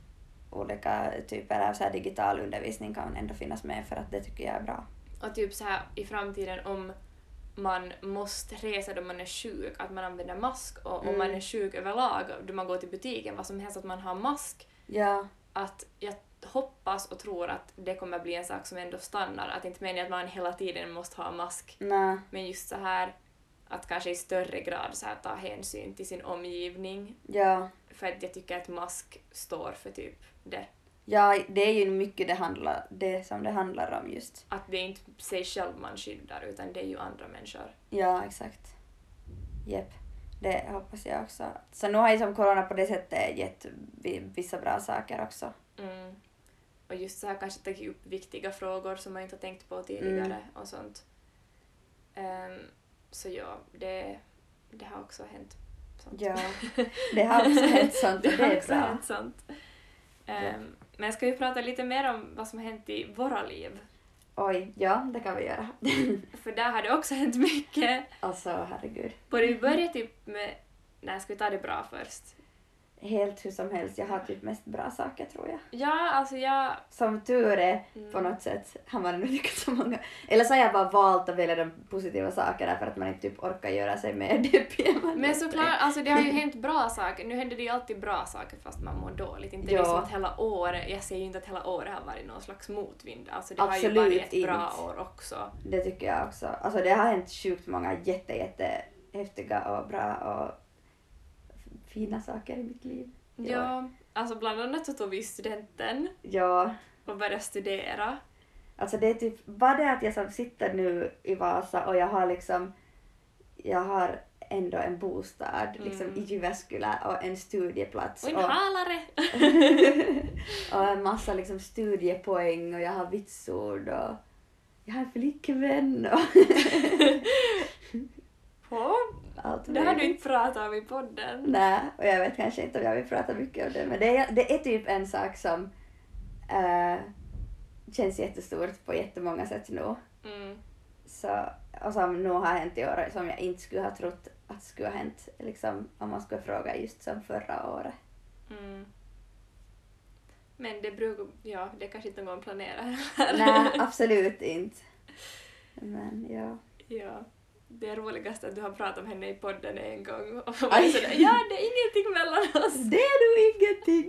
olika typer av så digital undervisning kan ändå finnas med för att det tycker jag är bra. Och typ så här i framtiden om man måste resa då man är sjuk, att man använder mask och om Mm. man är sjuk överlag, då man går till butiken, vad som helst, att man har mask. Ja, Att jag hoppas och tror att det kommer bli en sak som ändå stannar. Att inte meningen att man hela tiden måste ha mask, nej, men just så här att kanske i större grad så här ta hänsyn till sin omgivning. ja, För att jag tycker att mask står för typ det. Ja, det är ju mycket det, handlar, det som det handlar om just. Att det är inte sig själv man skyddar utan det är ju andra människor. Ja, exakt. Jep. Det hoppas jag också. Så nu har ju som corona på det sättet gett vi- vissa bra saker också. Mm. Och just så här kanske tagit upp viktiga frågor som man inte har tänkt på tidigare Mm. och sånt. Ehm, så ja, det, det har också hänt sånt. Ja, det har också hänt sånt det det har också bra. hänt sånt. Ehm, men ska vi prata lite mer om vad som har hänt i våra liv? Oj, ja, det kan vi göra. För där har det också hänt mycket. alltså, herregud. Borde vi börja typ med... Nej, ska vi ta det bra först? Helt hur som helst, jag har typ mest bra saker tror jag. Ja, alltså jag... Som tur är, Mm. på något sätt, har man ändå lyckats så många. Eller så har jag bara valt att välja de positiva sakerna för att man inte typ orkar göra sig mer deppig man Men såklart, alltså det har ju hänt bra saker. Nu händer det ju alltid bra saker fast man mår dåligt. Inte Ja. liksom att hela året, jag säger ju inte att hela året har varit någon slags motvind. Alltså det har Absolut ju varit ett bra inte. år också. Det tycker jag också. Alltså det har hänt sjukt många jätte, jätte häftiga och bra och fina saker i mitt liv. Ja. alltså bland annat så tog vi studenten Ja, och började studera. alltså det är typ bara det att jag som sitter nu i Vasa och jag har liksom, jag har ändå en bostad liksom Mm. i Jyväskylä och en studieplats Och en och, halare! och en massa liksom studiepoäng och jag har vitsord och jag har en flickvän och På. Allt Det har du inte pratat om i podden. Nej, och jag vet kanske inte om jag vill prata mycket om det, men det är, det är typ en sak som eh, känns jättestort på jättemånga sätt nu. Mm. Så, och som nu har hänt i år som jag inte skulle ha trott att skulle ha hänt liksom, om man skulle fråga just som förra året. Mm. Men det brukar, ja, det kanske inte någon planerar. Nej, absolut inte. Men ja. Ja. Det är roligast att du har pratat om henne i podden en gång och Aj. var sådär ja, det är ingenting mellan oss. Det är nog ingenting.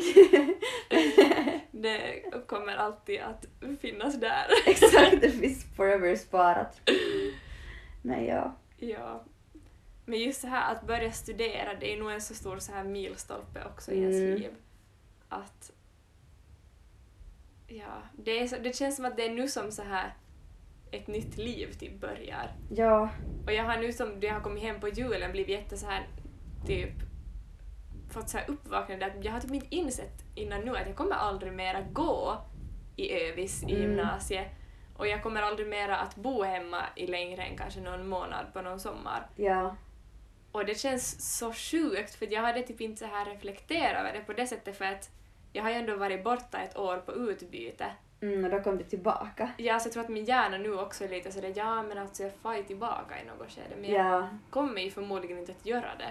Det kommer alltid att finnas där. Exakt, det finns forever sparat. Men ja. Ja. Men just så här att börja studera, det är nog en så stor så här milstolpe också i ens Mm. liv. Att... Ja, det, är så, det känns som att det är nu som så här ett nytt liv typ börjar. Ja. Och jag har nu som jag har kommit hem på julen blivit jätte så här typ fått så här uppvaknande att jag har typ inte insett innan nu att jag kommer aldrig mera gå i övis i Mm. gymnasiet och jag kommer aldrig mera att bo hemma i längre än kanske någon månad på någon sommar. Ja. Och det känns så sjukt för jag hade typ inte så här reflekterat över det på det sättet för att jag har ju ändå varit borta ett år på utbyte. Mm, och då kom du tillbaka. Ja, så jag tror att min hjärna nu också är lite sådär ja men alltså jag far tillbaka i något skede men jag Ja. kommer ju förmodligen inte att göra det.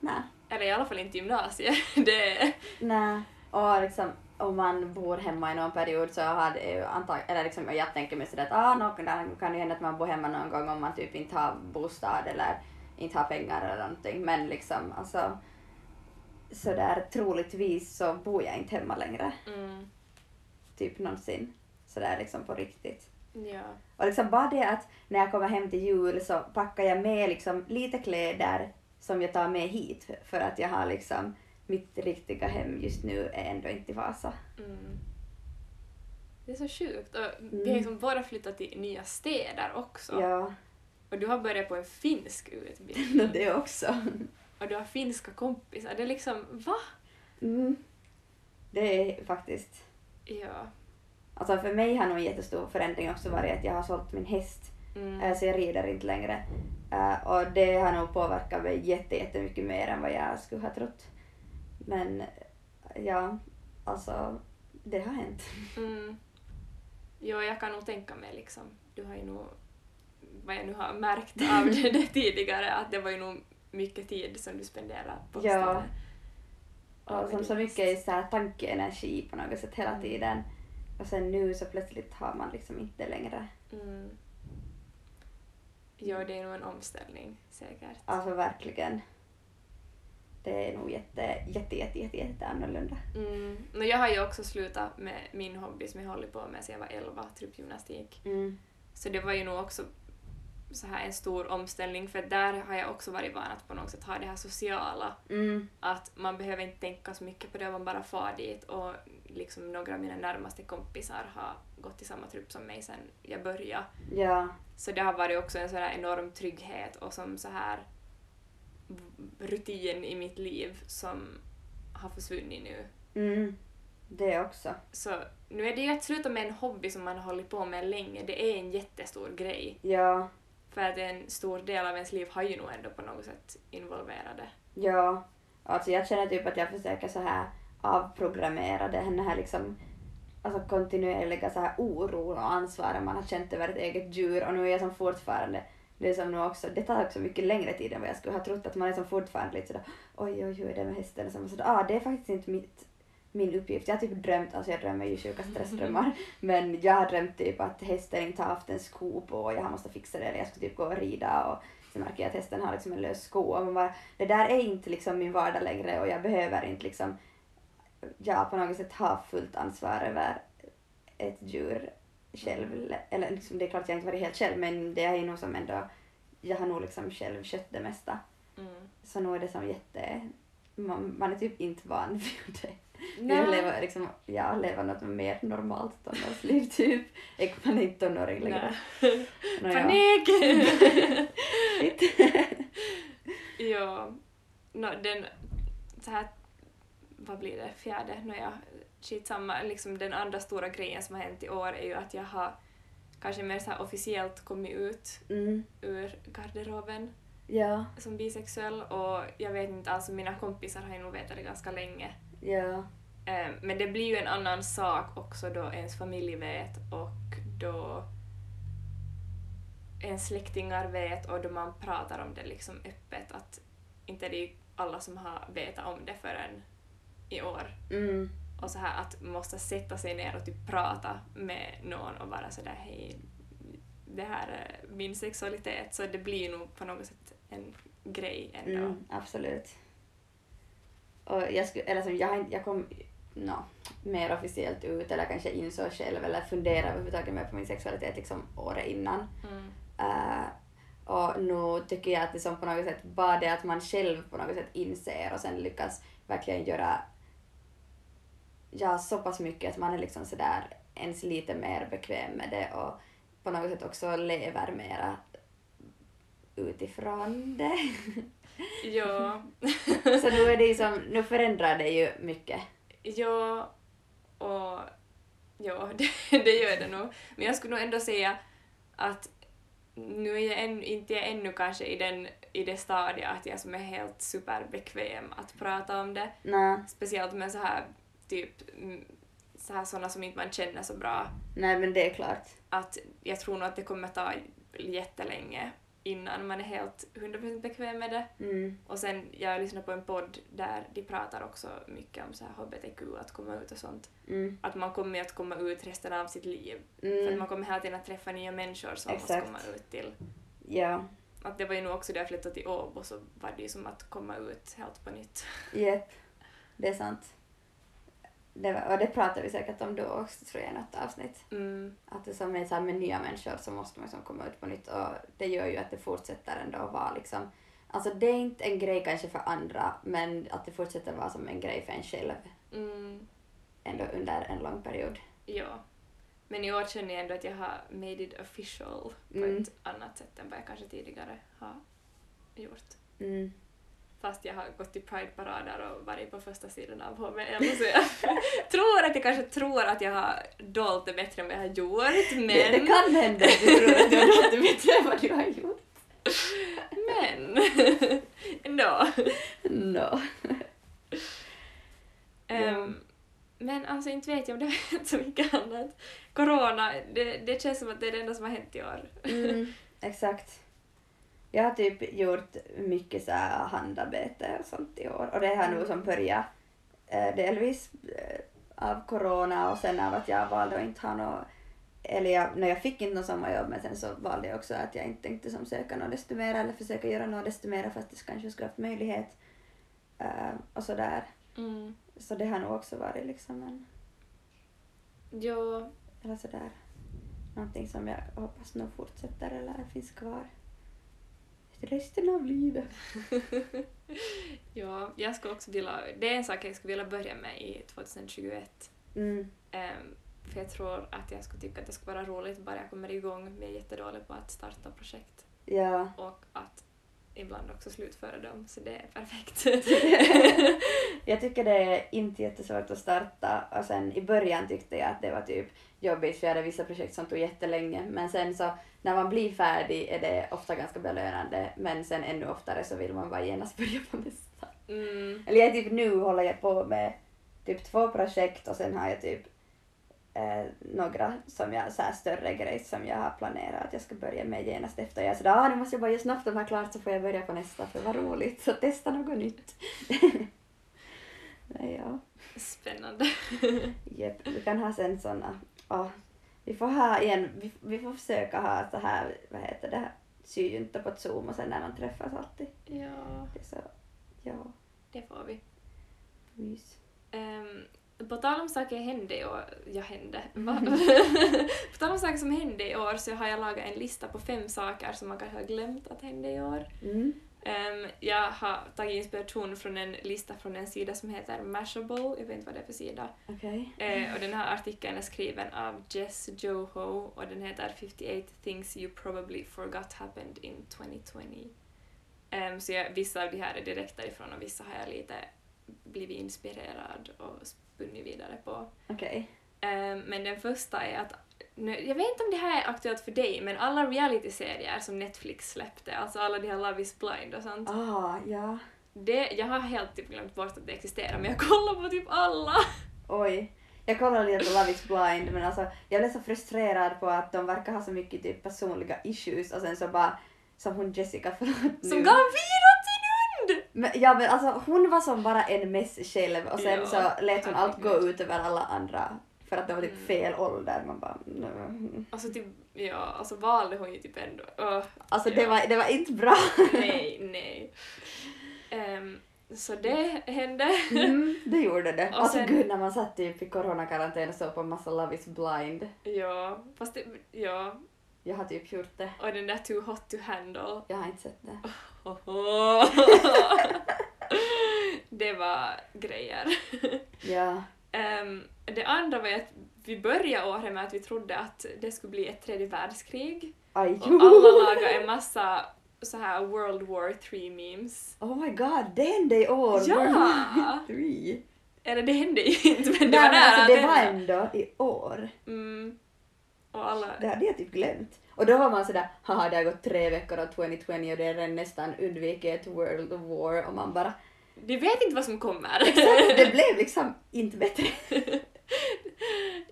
Nej. Eller i alla fall inte gymnasiet. det Nej. Och liksom om man bor hemma i någon period så hade ju antagligen, eller liksom jag tänker mig sådär att ah, någon, där kan det hända att man bor hemma någon gång om man typ inte har bostad eller inte har pengar eller någonting. Men liksom alltså sådär troligtvis så bor jag inte hemma längre. mm, Typ någonsin. Sådär liksom på riktigt. ja. Och liksom bara det att när jag kommer hem till jul så packar jag med liksom lite kläder som jag tar med hit för att jag har liksom mitt riktiga hem just nu är ändå inte i Vasa. Mm. Det är så sjukt. Och Vi har liksom båda flyttat till nya städer också. Ja, Och du har börjat på en finsk utbildning. det också. Och du har finska kompisar. Det är liksom, va? Mm. Det är faktiskt... Ja. Alltså för mig har nog en jättestor förändring också varit att jag har sålt min häst. Mm. Eh, Så jag rider inte längre. Eh, Och det har nog påverkat mig jätte, jättemycket mer än vad jag skulle ha trott. Men ja, alltså det har hänt. Mm. Jo, jag kan nog tänka mig liksom. Du har ju nog, vad jag nu har märkt av det, det tidigare, att det var ju nog mycket tid som du spenderade på Ja. stället. Och som så mycket är så här tankeenergi på något sätt hela tiden. Och sen nu så plötsligt har man liksom inte längre. Mm. Jo, det är nog en omställning säkert. Alltså verkligen. Det är nog jätte, jätte, jätte, jätte, jätte annorlunda. Mm. No, jag har ju också slutat med min hobby som jag hållit på med sedan jag var 11, truppgymnastik. Mm. Så det var ju nog också så här en stor omställning för där har jag också varit van att på något sätt ha det här sociala. Mm. Att man behöver inte tänka så mycket på det, man bara far dit och liksom några av mina närmaste kompisar har gått i samma trupp som mig sedan jag började. Ja. Så det har varit också en sån här enorm trygghet och som så här rutin i mitt liv som har försvunnit nu. Mm. Det också. Så nu är det ju att sluta med en hobby som man har hållit på med länge, det är en jättestor grej. Ja. För att en stor del av ens liv har ju nog ändå på något sätt involverade. Ja. Alltså jag känner typ att jag försöker så här avprogrammera den här liksom alltså kontinuerliga så här oron och ansvaret man har känt över ett eget djur och nu är jag som fortfarande det som nu också, det tar också mycket längre tid än vad jag skulle ha trott att man är som fortfarande lite sådär oj oj hur är det med hästen och så ah det är faktiskt inte mitt min uppgift. Jag har typ drömt, alltså jag drömmer ju sjuka stressdrömmar, men jag har drömt typ att hästen inte har haft en sko på och jag måste fixa det eller jag ska typ gå och rida och så märker jag att hästen har liksom en lös sko och man bara, det där är inte liksom min vardag längre och jag behöver inte liksom, ja på något sätt ha fullt ansvar över ett djur själv. Eller liksom, det är klart jag inte varit helt själv men det är ju nog som ändå, jag har nog liksom själv skött det mesta. Mm. Så nu är det som jätte, man, man är typ inte van vid det. Jag lever liksom, jag lever något mer normalt tonårsliv typ. Jag man är inte tonåring längre. Nåja. Panik! Ja. No, den så här, vad blir det, fjärde, nåja, skitsamma, liksom den andra stora grejen som har hänt i år är ju att jag har kanske mer så här officiellt kommit ut Mm. ur garderoben Ja, som bisexuell och jag vet inte, alltså mina kompisar har ju nog vetat det ganska länge. ja, Men det blir ju en annan sak också då ens familj vet och då ens släktingar vet och då man pratar om det liksom öppet att inte det är alla som har vetat om det förrän i år. mm. Och så här att måste sätta sig ner och typ prata med någon och vara sådär hej, det här är min sexualitet. Så det blir nog på något sätt en grej ändå. Mm, absolut. Och jag, skulle, eller som jag, jag kom no, mer officiellt ut eller kanske insåg själv eller funderade överhuvudtaget mer på min sexualitet liksom året innan. Mm. Eh, och nu tycker jag att det som på något sätt bara det att man själv på något sätt inser och sen lyckas verkligen göra ja, så pass mycket att man är liksom sådär ens lite mer bekväm med det och på något sätt också lever mera utifrån det. Ja. Så nu är det ju som, nu förändrar det ju mycket. Ja, och ja, det, det gör det nog. Men jag skulle nog ändå säga att nu är jag än, inte jag ännu kanske i, den, i det stadiet att jag som är helt superbekväm att prata om det. Nej, Speciellt med så här typ mm, så här såna som inte man känner så bra. nej men det är klart. Att jag tror nog att det kommer ta jättelänge innan man är helt 100% bekväm med det. Mm, Och sen, jag lyssnar på en podd där de pratar också mycket om så här HBTQ, att komma ut och sånt. mm, Att man kommer att komma ut resten av sitt liv. För att mm, man kommer hela tiden att träffa nya människor som man Exakt. måste komma ut till. ja, Att det var ju nog också där jag flyttade till Åbo så var det ju som att komma ut helt på nytt. Jep, det är sant. Det, var- och det pratar vi säkert om då också tror jag i något avsnitt. Mm, Att det som är så här med nya människor så måste man liksom komma ut på nytt och det gör ju att det fortsätter ändå att vara liksom Alltså det är inte en grej kanske för andra men att det fortsätter vara som en grej för en själv mm, ändå under en lång period. ja. Men i år känner jag ändå att jag har made it official på Mm. ett annat sätt än vad jag kanske tidigare har gjort. Mm. Fast jag har gått till Pride-parader och varit på första sidan av HVL så jag tror att jag kanske tror att jag har dolt det bättre än vad jag har gjort men... Det, det kan hända att du tror att du har något bättre än vad du har gjort. Men ändå. No. Ehm, men alltså inte vet jag om det har hänt så mycket annat. Corona, det, det känns som att det är det enda som har hänt i år. Mm, exakt. Jag har typ gjort mycket så här handarbete och sånt i år och det har nog som börjat eh, delvis eh, av corona och sen av att jag valde att inte ha något eller jag, när jag fick inte något sommarjobb men sen så valde jag också att jag inte tänkte som söka något desto mer eller försöka göra något desto mer fast det kanske skulle haft möjlighet eh, och sådär. Mm. Så det har nog också varit liksom en, Jo, eller sådär, någonting som jag hoppas nog fortsätter eller finns kvar resten av livet. ja, jag skulle också vilja, det är en sak jag skulle vilja börja med i 2021. Mm. Ehm, för jag tror att jag skulle tycka att det skulle vara roligt bara jag kommer igång. Men jag är jättedålig på att starta projekt Ja. och att ibland också slutföra dem, så det är perfekt. jag tycker det är inte jättesvårt att starta och sen i början tyckte jag att det var typ jobbigt för jag hade vissa projekt som tog jättelänge men sen så när man blir färdig är det ofta ganska belönande men sen ännu oftare så vill man bara genast börja på nästa. mm, Eller jag typ nu håller jag på med typ två projekt och sen har jag typ eh, några som jag, så här större grejer som jag har planerat att jag ska börja med genast efter. Jag är sådär, ah, nu måste jag bara göra snabbt de här klart så får jag börja på nästa för vad roligt. Så testa något nytt. Ja, spännande. jepp, vi kan ha sen såna, ah, vi får ha igen, vi, vi får försöka ha så här, vad heter det, syjunta på Zoom och sen när man träffas alltid. ja, Det så, ja, det får vi. mys. Um, på tal om saker som hände i år, ja hände, va? på tal om saker som hände i år så har jag lagat en lista på fem saker som man kanske har glömt att hända i år. Mm. Ehm, jag har tagit inspiration från en lista från en sida som heter Mashable, jag vet inte vad det är för sida. Okej. Eh, och den här artikeln är skriven av Jess Joho och den heter 58 things you probably forgot happened in 2020. Ehm, så jag, vissa av de här är direkt därifrån och vissa har jag lite blivit inspirerad och spunnit vidare på. Okej. Ehm, men den första är att, nu, jag vet inte om det här är aktuellt för dig, men alla reality-serier som Netflix släppte, alltså alla de här Love is blind och sånt, Ah, ja. det, jag har helt typ glömt bort att det existerar, men jag kollar på typ alla! Oj. Jag kollade lite på Love is blind men alltså jag blev så frustrerad på att de verkar ha så mycket typ personliga issues och sen så bara som hon Jessica förlåt Som nu. gav virus! Men, ja men alltså hon var som bara en mess själv och sen Ja, så lät hon allt gå ut över alla andra för att det var typ Mm. fel ålder. Man bara, mm. Alltså typ, ja, alltså valde hon ju typ ändå. Öh, Alltså det Ja. var, det var inte bra. nej, nej. Ehm, så det hände. Mm, det gjorde det. Och alltså sen- gud när man satt typ i coronakarantän och såg på massa Love is blind. ja, fast det, ja. Jag har typ gjort det. Och den där Too hot to handle. Jag har inte sett det. Det var grejer. Ja. Ehm, det andra var ju att vi började året med att vi trodde att det skulle bli ett tredje världskrig. Aj. Och alla lagade en massa så här World War 3 memes. Oh my god, det hände i år! Ja! World War Three. Eller det hände ju inte men det Nej, var men nära alltså, det var ändå i år. Mm. Och alla... Det hade jag typ glömt. Och då var man sådär, haha det har gått tre veckor av 2020 och det är redan nästan undvikit ett World War och man bara, De vet inte vad som kommer. det blev liksom inte bättre.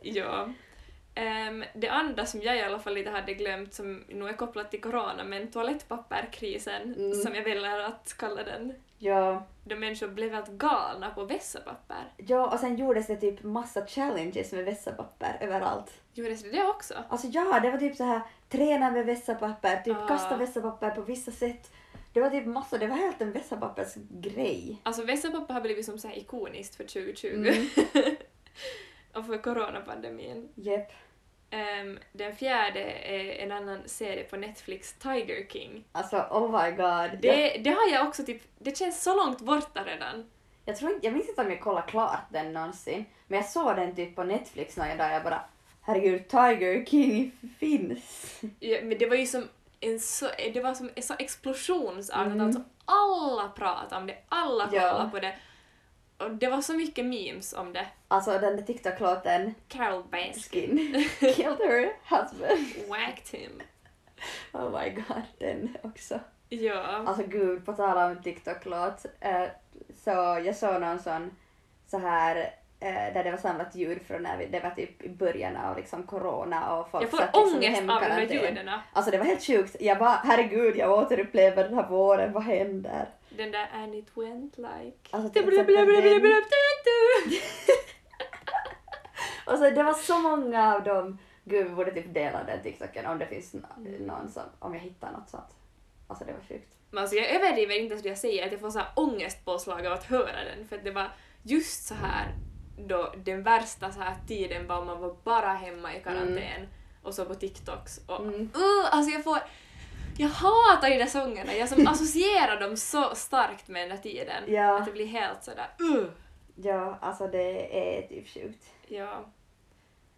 ja. Ehm, det andra som jag i alla fall lite hade glömt som nog är kopplat till corona men toalettpapperkrisen Mm. som jag väljer att kalla den. Ja, Då människor blev helt galna på vässapapper. ja, och sen gjordes det typ massa challenges med vässapapper överallt. Gjordes det det också? Alltså ja, det var typ så här träna med vässapapper, typ Ah. kasta vässapapper på vissa sätt. Det var typ massa, det var helt en vässapappersgrej. Alltså vässapapper har blivit som så här ikoniskt för 2020. Mm. och för coronapandemin. Jep. Ehm, den fjärde är en annan serie på Netflix, Tiger King. Alltså oh my god. Jag, Det, det har jag också typ, det känns så långt borta redan. jag, tror jag minns inte om jag kollade klart den någonsin, men jag såg den typ på Netflix någon dag jag bara herregud, Tiger King finns. Ja, men det var ju som en så, det var som en så explosionsartat, Mm. alltså alla pratade om det, alla Ja. kollade på det. Och det var så mycket memes om det. Alltså den där TikTok-låten Carol Baskin Skin killed her husband. whacked him. Oh my god, den också. Ja. Alltså gud, på tal om TikTok-låt. Eh, så jag såg någon sån så här där det var samlat ljud från när vi, det var typ i början av liksom corona och folk Jag får satt liksom ångest av de där hemkarantän. ljuden. Alltså det var helt sjukt. Jag bara herregud, jag återupplever den här våren, vad händer? Den där and it went like... Alltså. Och så det var så många av dem. Gud, vi borde typ dela den TikToken om det finns Mm. någon som, om jag hittar något sånt. Alltså det var sjukt. Men alltså jag överdriver inte det jag säger, att jag får så här ångestpåslag av att höra den, för att det var just så här då den värsta så här tiden var man var bara hemma i karantän och så på TikToks och Mm. uh, alltså jag får jag hatar de där sångerna, jag som associerar dem så starkt med den där tiden. Ja. Att det blir helt sådär uh. Ja, alltså det är typ sjukt. Ja.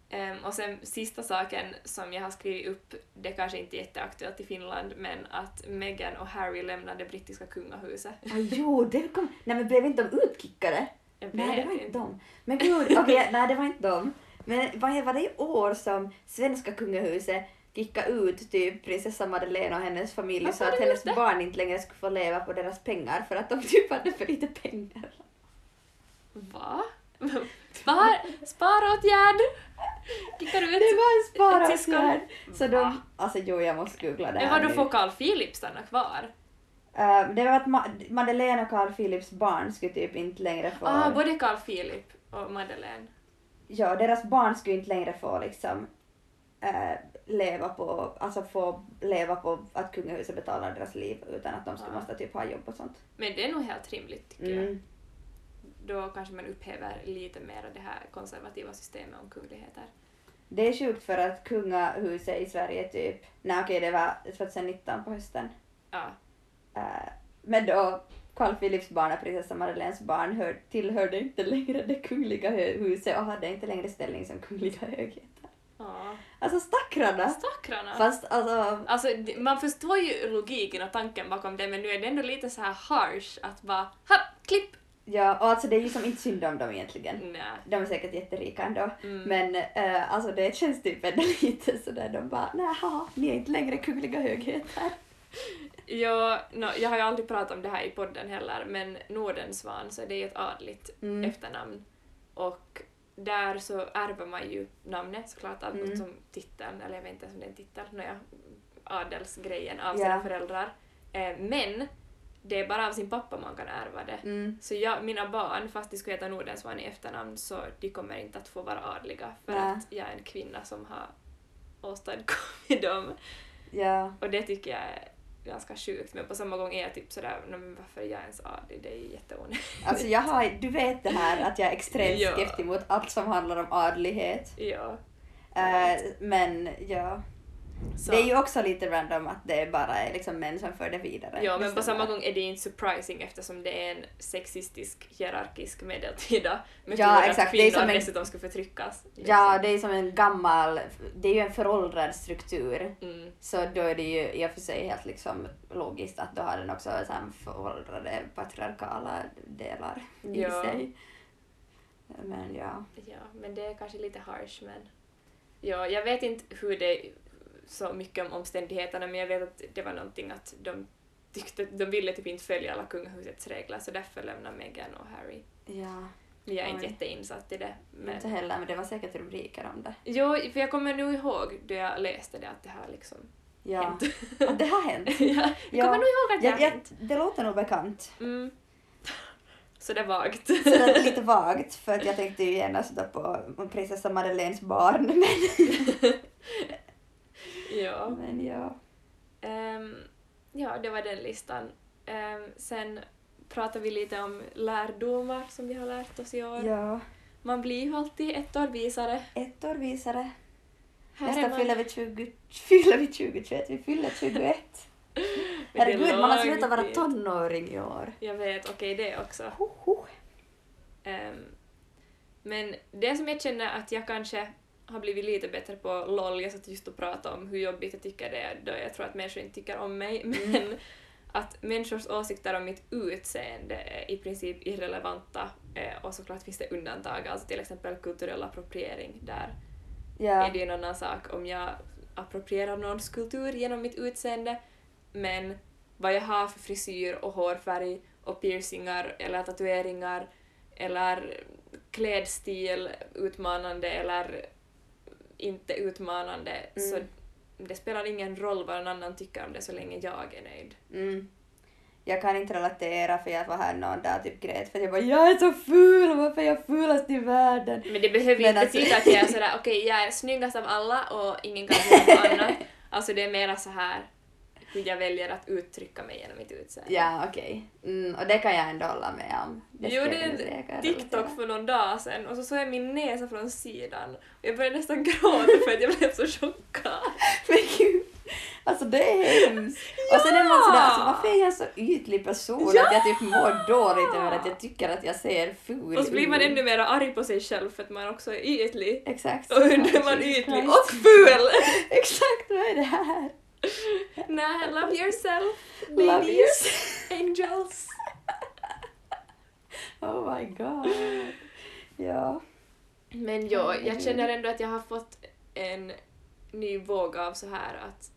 Ehm, och sen sista saken som jag har skrivit upp, det kanske inte är jätteaktuellt i Finland, men att Meghan och Harry lämnade brittiska kungahuset. Ah, jo, det kom... Nej men blev inte de utkickade? Nej, det var inte de. Men gud, okej, nej det var inte de. Men vad var det i år som svenska kungahuset kickade ut typ prinsessa Madeleine och hennes familj Varför så att hennes det? barn inte längre skulle få leva på deras pengar för att de typ hade för lite pengar. Va? Spar, sparåtgärd! Kickar ut Det var en sparåtgärd. Så de, alltså jo jag måste googla det Men här vadå, nu. får Carl Philip stanna kvar? Eh, det var att Ma- Madeleine och Carl Philips barn skulle typ inte längre få... Ah, både Carl Philip och Madeleine. Ja, deras barn skulle inte längre få liksom eh, leva på, alltså få leva på att kungahuset betalar deras liv utan att de skulle Ja. måste typ ha jobb och sånt. Men det är nog helt rimligt tycker jag. Mm. Då kanske man upphäver lite mer av det här konservativa systemet om kungligheter. Det är sjukt för att kungahuset i Sverige typ, nej okej det var 2019 på hösten. Ja. Eh, men då Carl Philips barn och prinsessa Madeleines barn hör, tillhörde inte längre det kungliga huset och hade inte längre ställning som kungliga högheter. ja. Alltså stackarna! Stackarna! Fast alltså, Alltså, man förstår ju logiken och tanken bakom det, men nu är det ändå lite så här harsh att bara ha, klipp! ja och alltså det är ju som inte synd om dem egentligen. Nej. De är säkert jätterika ändå. Mm. Men eh, alltså det känns typ ändå lite sådär, de bara nej haha, ni är inte längre kungliga högheter. Ja, no, jag har ju aldrig pratat om det här i podden heller, men Nordensvan så är det ju ett adligt Mm. efternamn. Och där så ärver man ju namnet såklart, allt Mm. som titeln, eller jag vet inte ens om det är en titel, nåja, adelsgrejen av sina Ja. föräldrar. Eh, men det är bara av sin pappa man kan ärva det. Mm. Så jag, mina barn, fast de skulle heta Nordensvan i efternamn, så de kommer inte att få vara adliga för Nej. att jag är en kvinna som har åstadkommit dem. Ja. Och det tycker jag är ganska sjukt, men på samma gång är jag typ sådär, "Nå, men varför är jag ens adlig? Det är ju jätteonödigt. Alltså jag har, du vet det här att jag är extremt Ja. skeptisk mot allt som handlar om adlighet. Ja. Eh, men ja, Så. det är ju också lite random att det bara är liksom män som för det vidare. Ja, men på samma gång är det inte surprising eftersom det är en sexistisk, hierarkisk medeltida metod Ja, att exakt. Det är kvinnor som en- dessutom ska förtryckas. liksom. Ja, det är som en gammal, det är ju en föråldrad struktur. Mm. Så då är det ju i och för sig helt liksom logiskt att då har den också så här föråldrade patriarkala delar i Ja. sig. Men ja. Ja, men det är kanske lite harsh, men... Ja, jag vet inte hur det så mycket om omständigheterna, men jag vet att det var någonting att de tyckte, de ville typ inte följa alla kungahusets regler, så därför lämnade Meghan och Harry. Ja, jag är inte Oj. jätteinsatt i det. Men... inte heller men det var säkert rubriker om det. Jo, för jag kommer nu ihåg då jag läste det att det har liksom Ja, hänt. att det har hänt. ja, jag Ja. kommer nog ihåg att det Jag, har jag, hänt. det låter nog bekant. Mm. Så det är vagt. Så det är lite vagt för att jag tänkte ju genast då på prinsessa Madeleines barn. Men, ja. men ja. Ehm, ja, det var den listan. Ehm, sen pratar vi lite om lärdomar som vi har lärt oss i år. ja. Man blir ju alltid ett år visare. Ett år visare. Här är Nästa man- fyller vi 20, fyller vi 2021, vi fyller 21. Men det är Herregud, man har slutat vara tonåring i år. Jag vet, okej det också. Ho, ho. Ehm, men det som jag känner att jag kanske har blivit lite bättre på LOL. Jag satt just och pratade om hur jobbigt jag tycker det är då jag tror att människor inte tycker om mig. Men att människors åsikter om mitt utseende är i princip irrelevanta. Eh, och såklart finns det undantag, alltså till exempel kulturell appropriering. Där Ja. är det ju en annan sak om jag approprierar någons kultur genom mitt utseende. Men vad jag har för frisyr och hårfärg och piercingar eller tatueringar eller klädstil, utmanande eller inte utmanande, Mm. så det spelar ingen roll vad någon annan tycker om det så länge jag är nöjd. Mm. Jag kan inte relatera för jag var här någon dag typ grät för jag bara jag är så ful, varför är jag fulast i världen? Men det behöver inte alltså- betyda att jag är sådär okej, jag är snyggast av alla och ingen kan säga något annat. Alltså det är mera så här hur jag väljer att uttrycka mig genom mitt utseende. Ja, okej. Mm, och det kan jag ändå hålla med om. Det jag jag en TikTok för någon dag sedan och så såg jag min näsa från sidan och jag började nästan gråta för att jag blev så chockad. Men gud, alltså det är hemskt. Och sen är man sådär, alltså varför är jag en så ytlig person Ja! att jag typ mår dåligt över att jag tycker att jag ser ful Och så blir man ut. ännu mer arg på sig själv för att man också är ytlig. Exakt. Och nu är man ytlig och ful! Exakt, vad är det här? Nej, love yourself, Love ladies, yourself. angels. Oh my god. Ja. Men jo, jag känner ändå att jag har fått en ny våg av så här att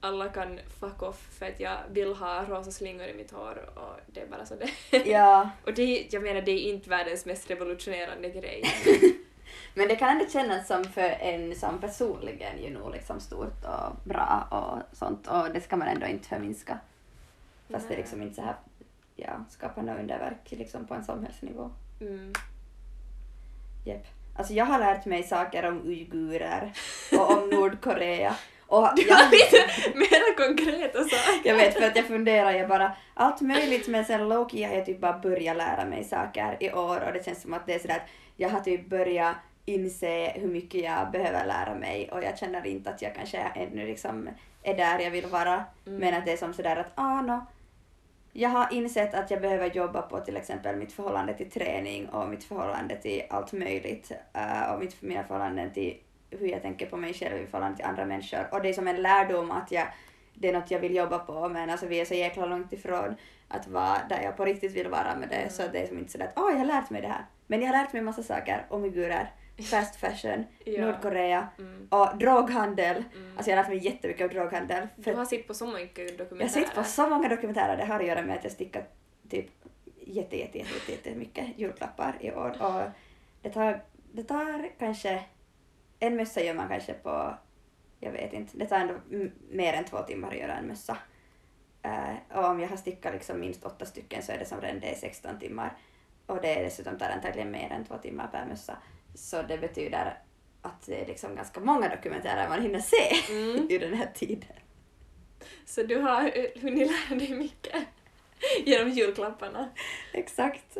alla kan fuck off för att jag vill ha rosa slingor i mitt hår och det är bara så det ja. Och det, jag menar, det är inte världens mest revolutionerande grej. Men det kan ändå kännas som för en som personligen ju nog liksom stort och bra och sånt och det ska man ändå inte förminska. Fast det Nej. liksom inte så här, ja, skapar något underverk liksom på en samhällsnivå. Mm. Alltså jag har lärt mig saker om uigurer och om Nordkorea. Och Du jag, har lite mera konkreta saker. jag vet för att jag funderar jag bara allt möjligt men sen Loki har jag typ bara börjat lära mig saker i år och det känns som att det är sådär att jag har typ börjat inse hur mycket jag behöver lära mig och jag känner inte att jag kanske ännu liksom är där jag vill vara Mm. men att det är som sådär att ah no, jag har insett att jag behöver jobba på till exempel mitt förhållande till träning och mitt förhållande till allt möjligt eh, och mitt, mina förhållanden till hur jag tänker på mig själv i förhållande till andra människor. Och det är som en lärdom att jag, det är något jag vill jobba på men alltså vi är så jäkla långt ifrån att vara där jag på riktigt vill vara med det så det är som inte sådär att åh jag har lärt mig det här. Men jag har lärt mig massa saker om uigurer, fast fashion, Ja. Nordkorea Mm. och droghandel. Mm. Alltså jag har lärt mig jättemycket om droghandel. Du För har sett på så många jag dokumentärer. har sett på så många dokumentärer, det har att göra med att jag stickat typ jätte, jätte, jätte, jätte, jätte mycket julklappar i år och det tar, det tar kanske, en mössa gör man kanske på, jag vet inte, det tar ändå mer än två timmar att göra en mössa. Eh, och om jag har stickat liksom minst åtta stycken så är det som redan det är 16 timmar och det är dessutom tar antagligen mer än två timmar per mössa. Så det betyder att det är liksom ganska många dokumentärer man hinner se Mm. i den här tiden. Så du har hunnit lära dig mycket genom julklapparna. Exakt.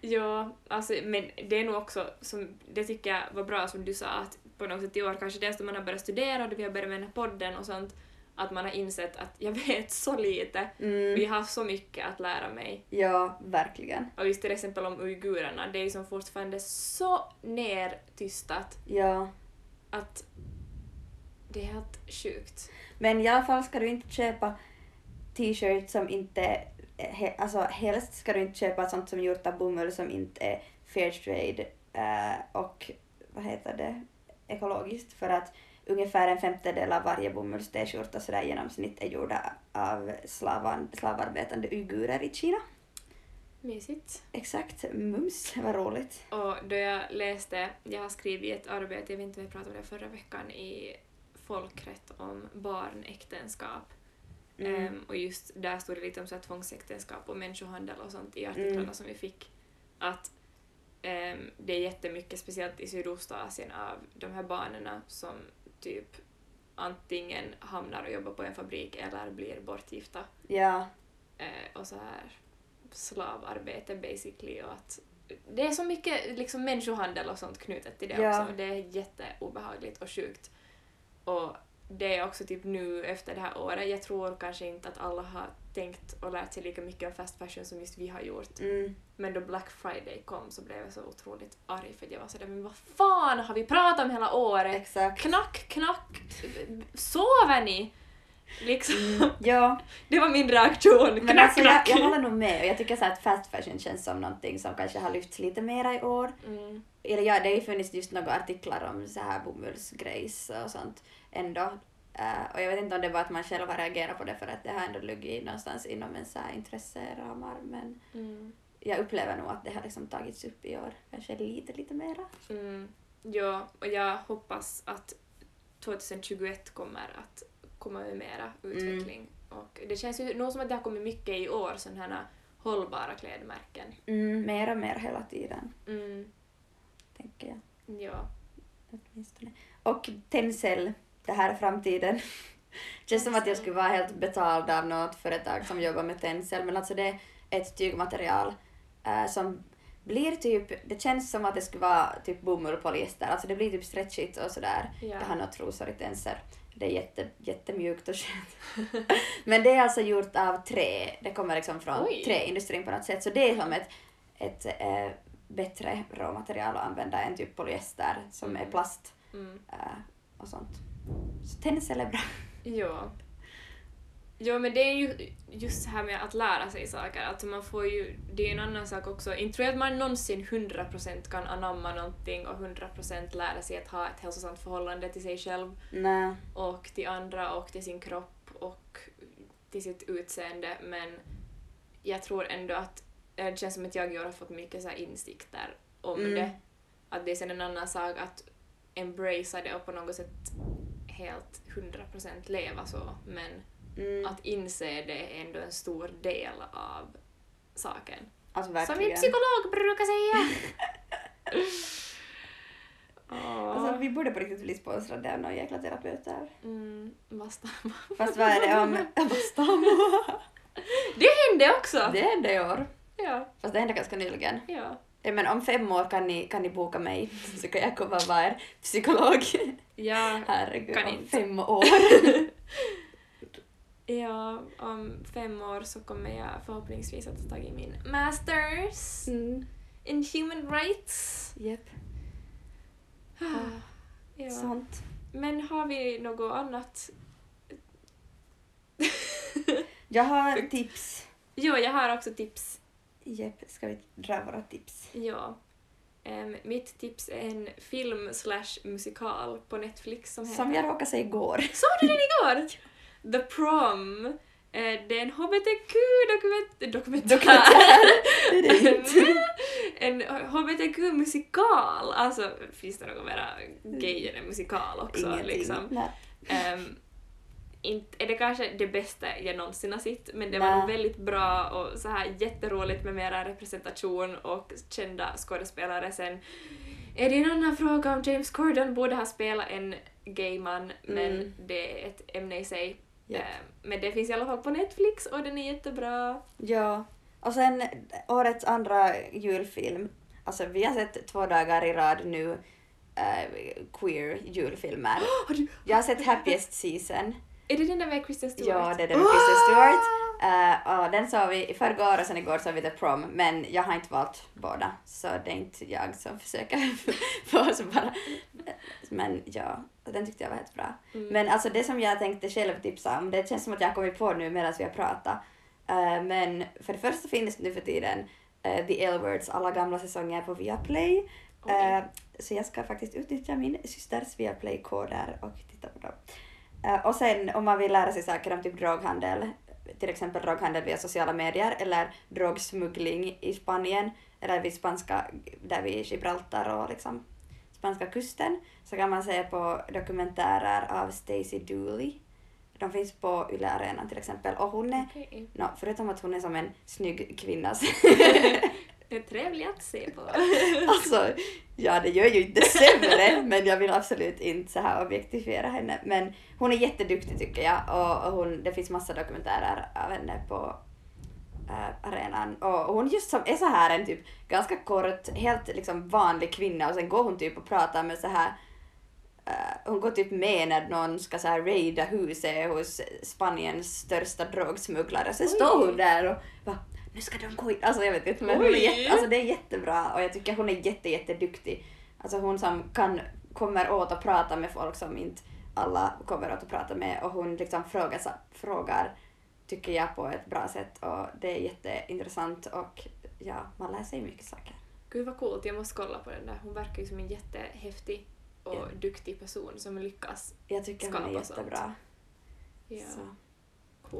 Ja, alltså, men det är nog också, som, det tycker jag var bra som du sa, att på något sätt i år, kanske dels då man har börjat studera och vi har börjat med den här podden och sånt, att man har insett att jag vet så lite Mm. och jag har så mycket att lära mig. Ja, verkligen. Och just till exempel om uigurerna, det är ju som fortfarande så nertystat Ja. att det är helt sjukt. Men i alla fall ska du inte köpa t-shirt som inte... He, alltså helst ska du inte köpa sånt som är gjort av bomull som inte är fair trade eh, och vad heter det, ekologiskt för att ungefär en femtedel av varje bomulls t-skjorta sådär i genomsnitt är gjorda av slavan, slavarbetande uigurer i Kina. Mysigt. Exakt, mums, vad roligt. Och då jag läste, jag har skrivit ett arbete, jag vet inte om jag pratade om det förra veckan, i folkrätt om barnäktenskap. Mm. Ehm, och just där stod det lite om så här tvångsäktenskap och människohandel och sånt i artiklarna Mm. som vi fick. Att ehm, det är jättemycket, speciellt i Sydostasien, av de här barnen som typ antingen hamnar och jobbar på en fabrik eller blir bortgifta. Ja, Eh, och så här slavarbete basically och att det är så mycket liksom människohandel och sånt knutet till det Ja. också. Det är jätteobehagligt och sjukt. Och det är också typ nu efter det här året. Jag tror kanske inte att alla har tänkt och lärt sig lika mycket om fast fashion som just vi har gjort. Mm. Men då Black Friday kom så blev jag så otroligt arg för jag var sådär men vad fan har vi pratat om hela året? Exakt. Knack, knack, sover ni? Liksom. Mm. Ja, Det var min reaktion. men Knack, alltså jag, knack. jag håller nog med och jag tycker så att fast fashion känns som någonting som kanske har lyfts lite mera i år. Mm. Eller ja, det har ju funnits just några artiklar om så här bomullsgrejs och sånt ändå. Eh, och jag vet inte om det var att man själv har reagerat på det för att det har ändå legat någonstans inom en så här intresseramar men Mm. jag upplever nog att det har liksom tagits upp i år. Kanske lite, lite mera. Mm. Ja, och jag hoppas att 2021 kommer att komma med mera utveckling. Och det känns ju nog som att det har kommit mycket i år, sådana här hållbara klädmärken. Mm, mer och mer hela tiden, Mm. tänker jag. Ja. Åtminstone. Och Tencel, det här är framtiden. Känns som att jag skulle vara helt betald av något företag som jobbar med Tencel, men alltså det är ett tygmaterial eh, som blir typ, det känns som att det skulle vara typ bomull och polyester, alltså det blir typ stretchigt och sådär. Ja. Jag har några trosor i Tencel. Det är jätte, jättemjukt och skönt. men det är alltså gjort av trä, det kommer liksom från Oj. träindustrin på något sätt, så det är som ett, ett eh, bättre råmaterial att använda än typ polyester som är Mm. plast Mm. eh, och sånt. Så Tencel är bra. Ja. Ja, men det är ju just det här med att lära sig saker, att man får ju, det är en annan sak också, inte tror jag att man någonsin 100% kan anamma någonting och 100% lära sig att ha ett hälsosamt förhållande till sig själv Nej. och till andra och till sin kropp och till sitt utseende, men jag tror ändå att eh, det känns som att jag i år har fått mycket så insikter om Mm. det. Att det är sen en annan sak att embracea det och på något sätt helt 100% leva så, men Mm. att inse det är ändå en stor del av saken. Alltså Som min psykolog brukar säga! Alltså vi borde på riktigt bli sponsrade av någon jäkla terapeut där. Mm, basta. Fast vad är det om... Vad stamma? Det hände också! Det hände i år. Ja, Fast det hände ganska nyligen. ja. Ja, men om fem år kan ni, kan ni boka mig så kan jag komma och vara er psykolog. Ja, Herregud, Kan om inte. fem år. ja, om fem år så kommer jag förhoppningsvis att ta tag i min masters Mm. in human rights. Japp, Ja. sånt. Men har vi något annat? Jag har tips. Jo, jag har också tips. Japp, ska vi dra våra tips? Ja. Em, mitt tips är en film slash musikal på Netflix som heter... Som jag råkade se igår. Såg du den igår? The Prom. Eh, Det är en hbtq-dokumentär... Dokumentär. Det är det inte. en hbtq-musikal. Alltså, finns det något mera gay än en musikal också? Ingenting. Liksom. Nej. Inte är det kanske det bästa jag någonsin har sett, men det var Nej. nog väldigt bra och så här jätteroligt med mera representation och kända skådespelare. Sen är det en annan fråga om James Corden borde ha spelat en gay man, men Mm. det är ett ämne i sig. Japp. Ehm, men det finns i alla fall på Netflix och den är jättebra. Ja. Och sen årets andra julfilm. Alltså vi har sett två dagar i rad nu eh, queer julfilmer. Jag har sett Happiest Season. Är det den där med Kristen Stewart? Ja, det är den med Kristen Stewart. Eh, och den såg vi i förrgår och sen igår såg vi The Prom, men jag har inte valt båda, så det är inte jag som försöker få oss bara. Men ja, den tyckte jag var helt bra. Mm. Men alltså det som jag tänkte själv tipsa om, det känns som att jag har kommit på nu medan vi har pratat. Eh, men för det första finns nu för tiden eh, The L-Words alla gamla säsonger på Viaplay. Eh, så jag ska faktiskt utnyttja min systers Viaplay-koder och titta på dem. Eh, och sen om man vill lära sig saker om typ droghandel, till exempel droghandel via sociala medier eller drogsmuggling i Spanien eller vid spanska, där vid Gibraltar och liksom spanska kusten, så kan man se på dokumentärer av Stacey Dooley. De finns på Yle Arenan till exempel och hon är, Okej. no, förutom att hon är som en snygg kvinna är trevligt att se på. Alltså, ja det gör ju inte sämre, men jag vill absolut inte så här objektifiera henne. Men hon är jätteduktig tycker jag och, och hon, det finns massa dokumentärer av henne på äh, arenan. Och hon just som är så här en typ ganska kort, helt liksom vanlig kvinna och sen går hon typ och pratar med så här äh, hon går typ med när någon ska så här raida huset hos Spaniens största drogsmugglare. Sen Oj. står hon där och bara nu ska de gå in. Alltså jag vet inte men hon är, jätte, alltså, det är jättebra och jag tycker hon är jätte jätteduktig. Alltså hon som kan, kommer åt att prata med folk som inte alla kommer åt att prata med och hon liksom frågar, frågar tycker jag på ett bra sätt och det är jätteintressant och ja, man lär sig mycket saker. Gud vad coolt, jag måste kolla på den där. Hon verkar ju som en jättehäftig och Ja. duktig person som lyckas. Jag tycker hon är Skapa sånt. jättebra. Ja, Så.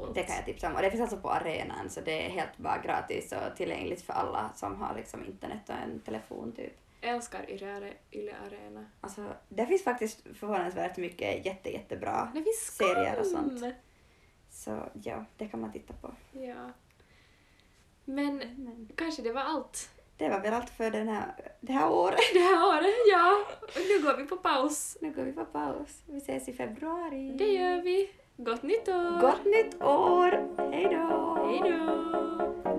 Coolt. Det kan jag tipsa om. Och det finns alltså på arenan så det är helt bara gratis och tillgängligt för alla som har liksom internet och en telefon typ. Älskar Yle, Yle Arena. Alltså, det finns faktiskt förvånansvärt mycket jätte, jättebra Det finns serier och sånt. Så ja, det kan man titta på. Ja. Men Men kanske det var allt det var väl allt för den här, det här året. det här året. Ja, och nu går vi på paus. Nu går vi på paus. Vi ses i februari. Det gör vi. Gott nytt år! Gott nytt år! Hej då! Hej då!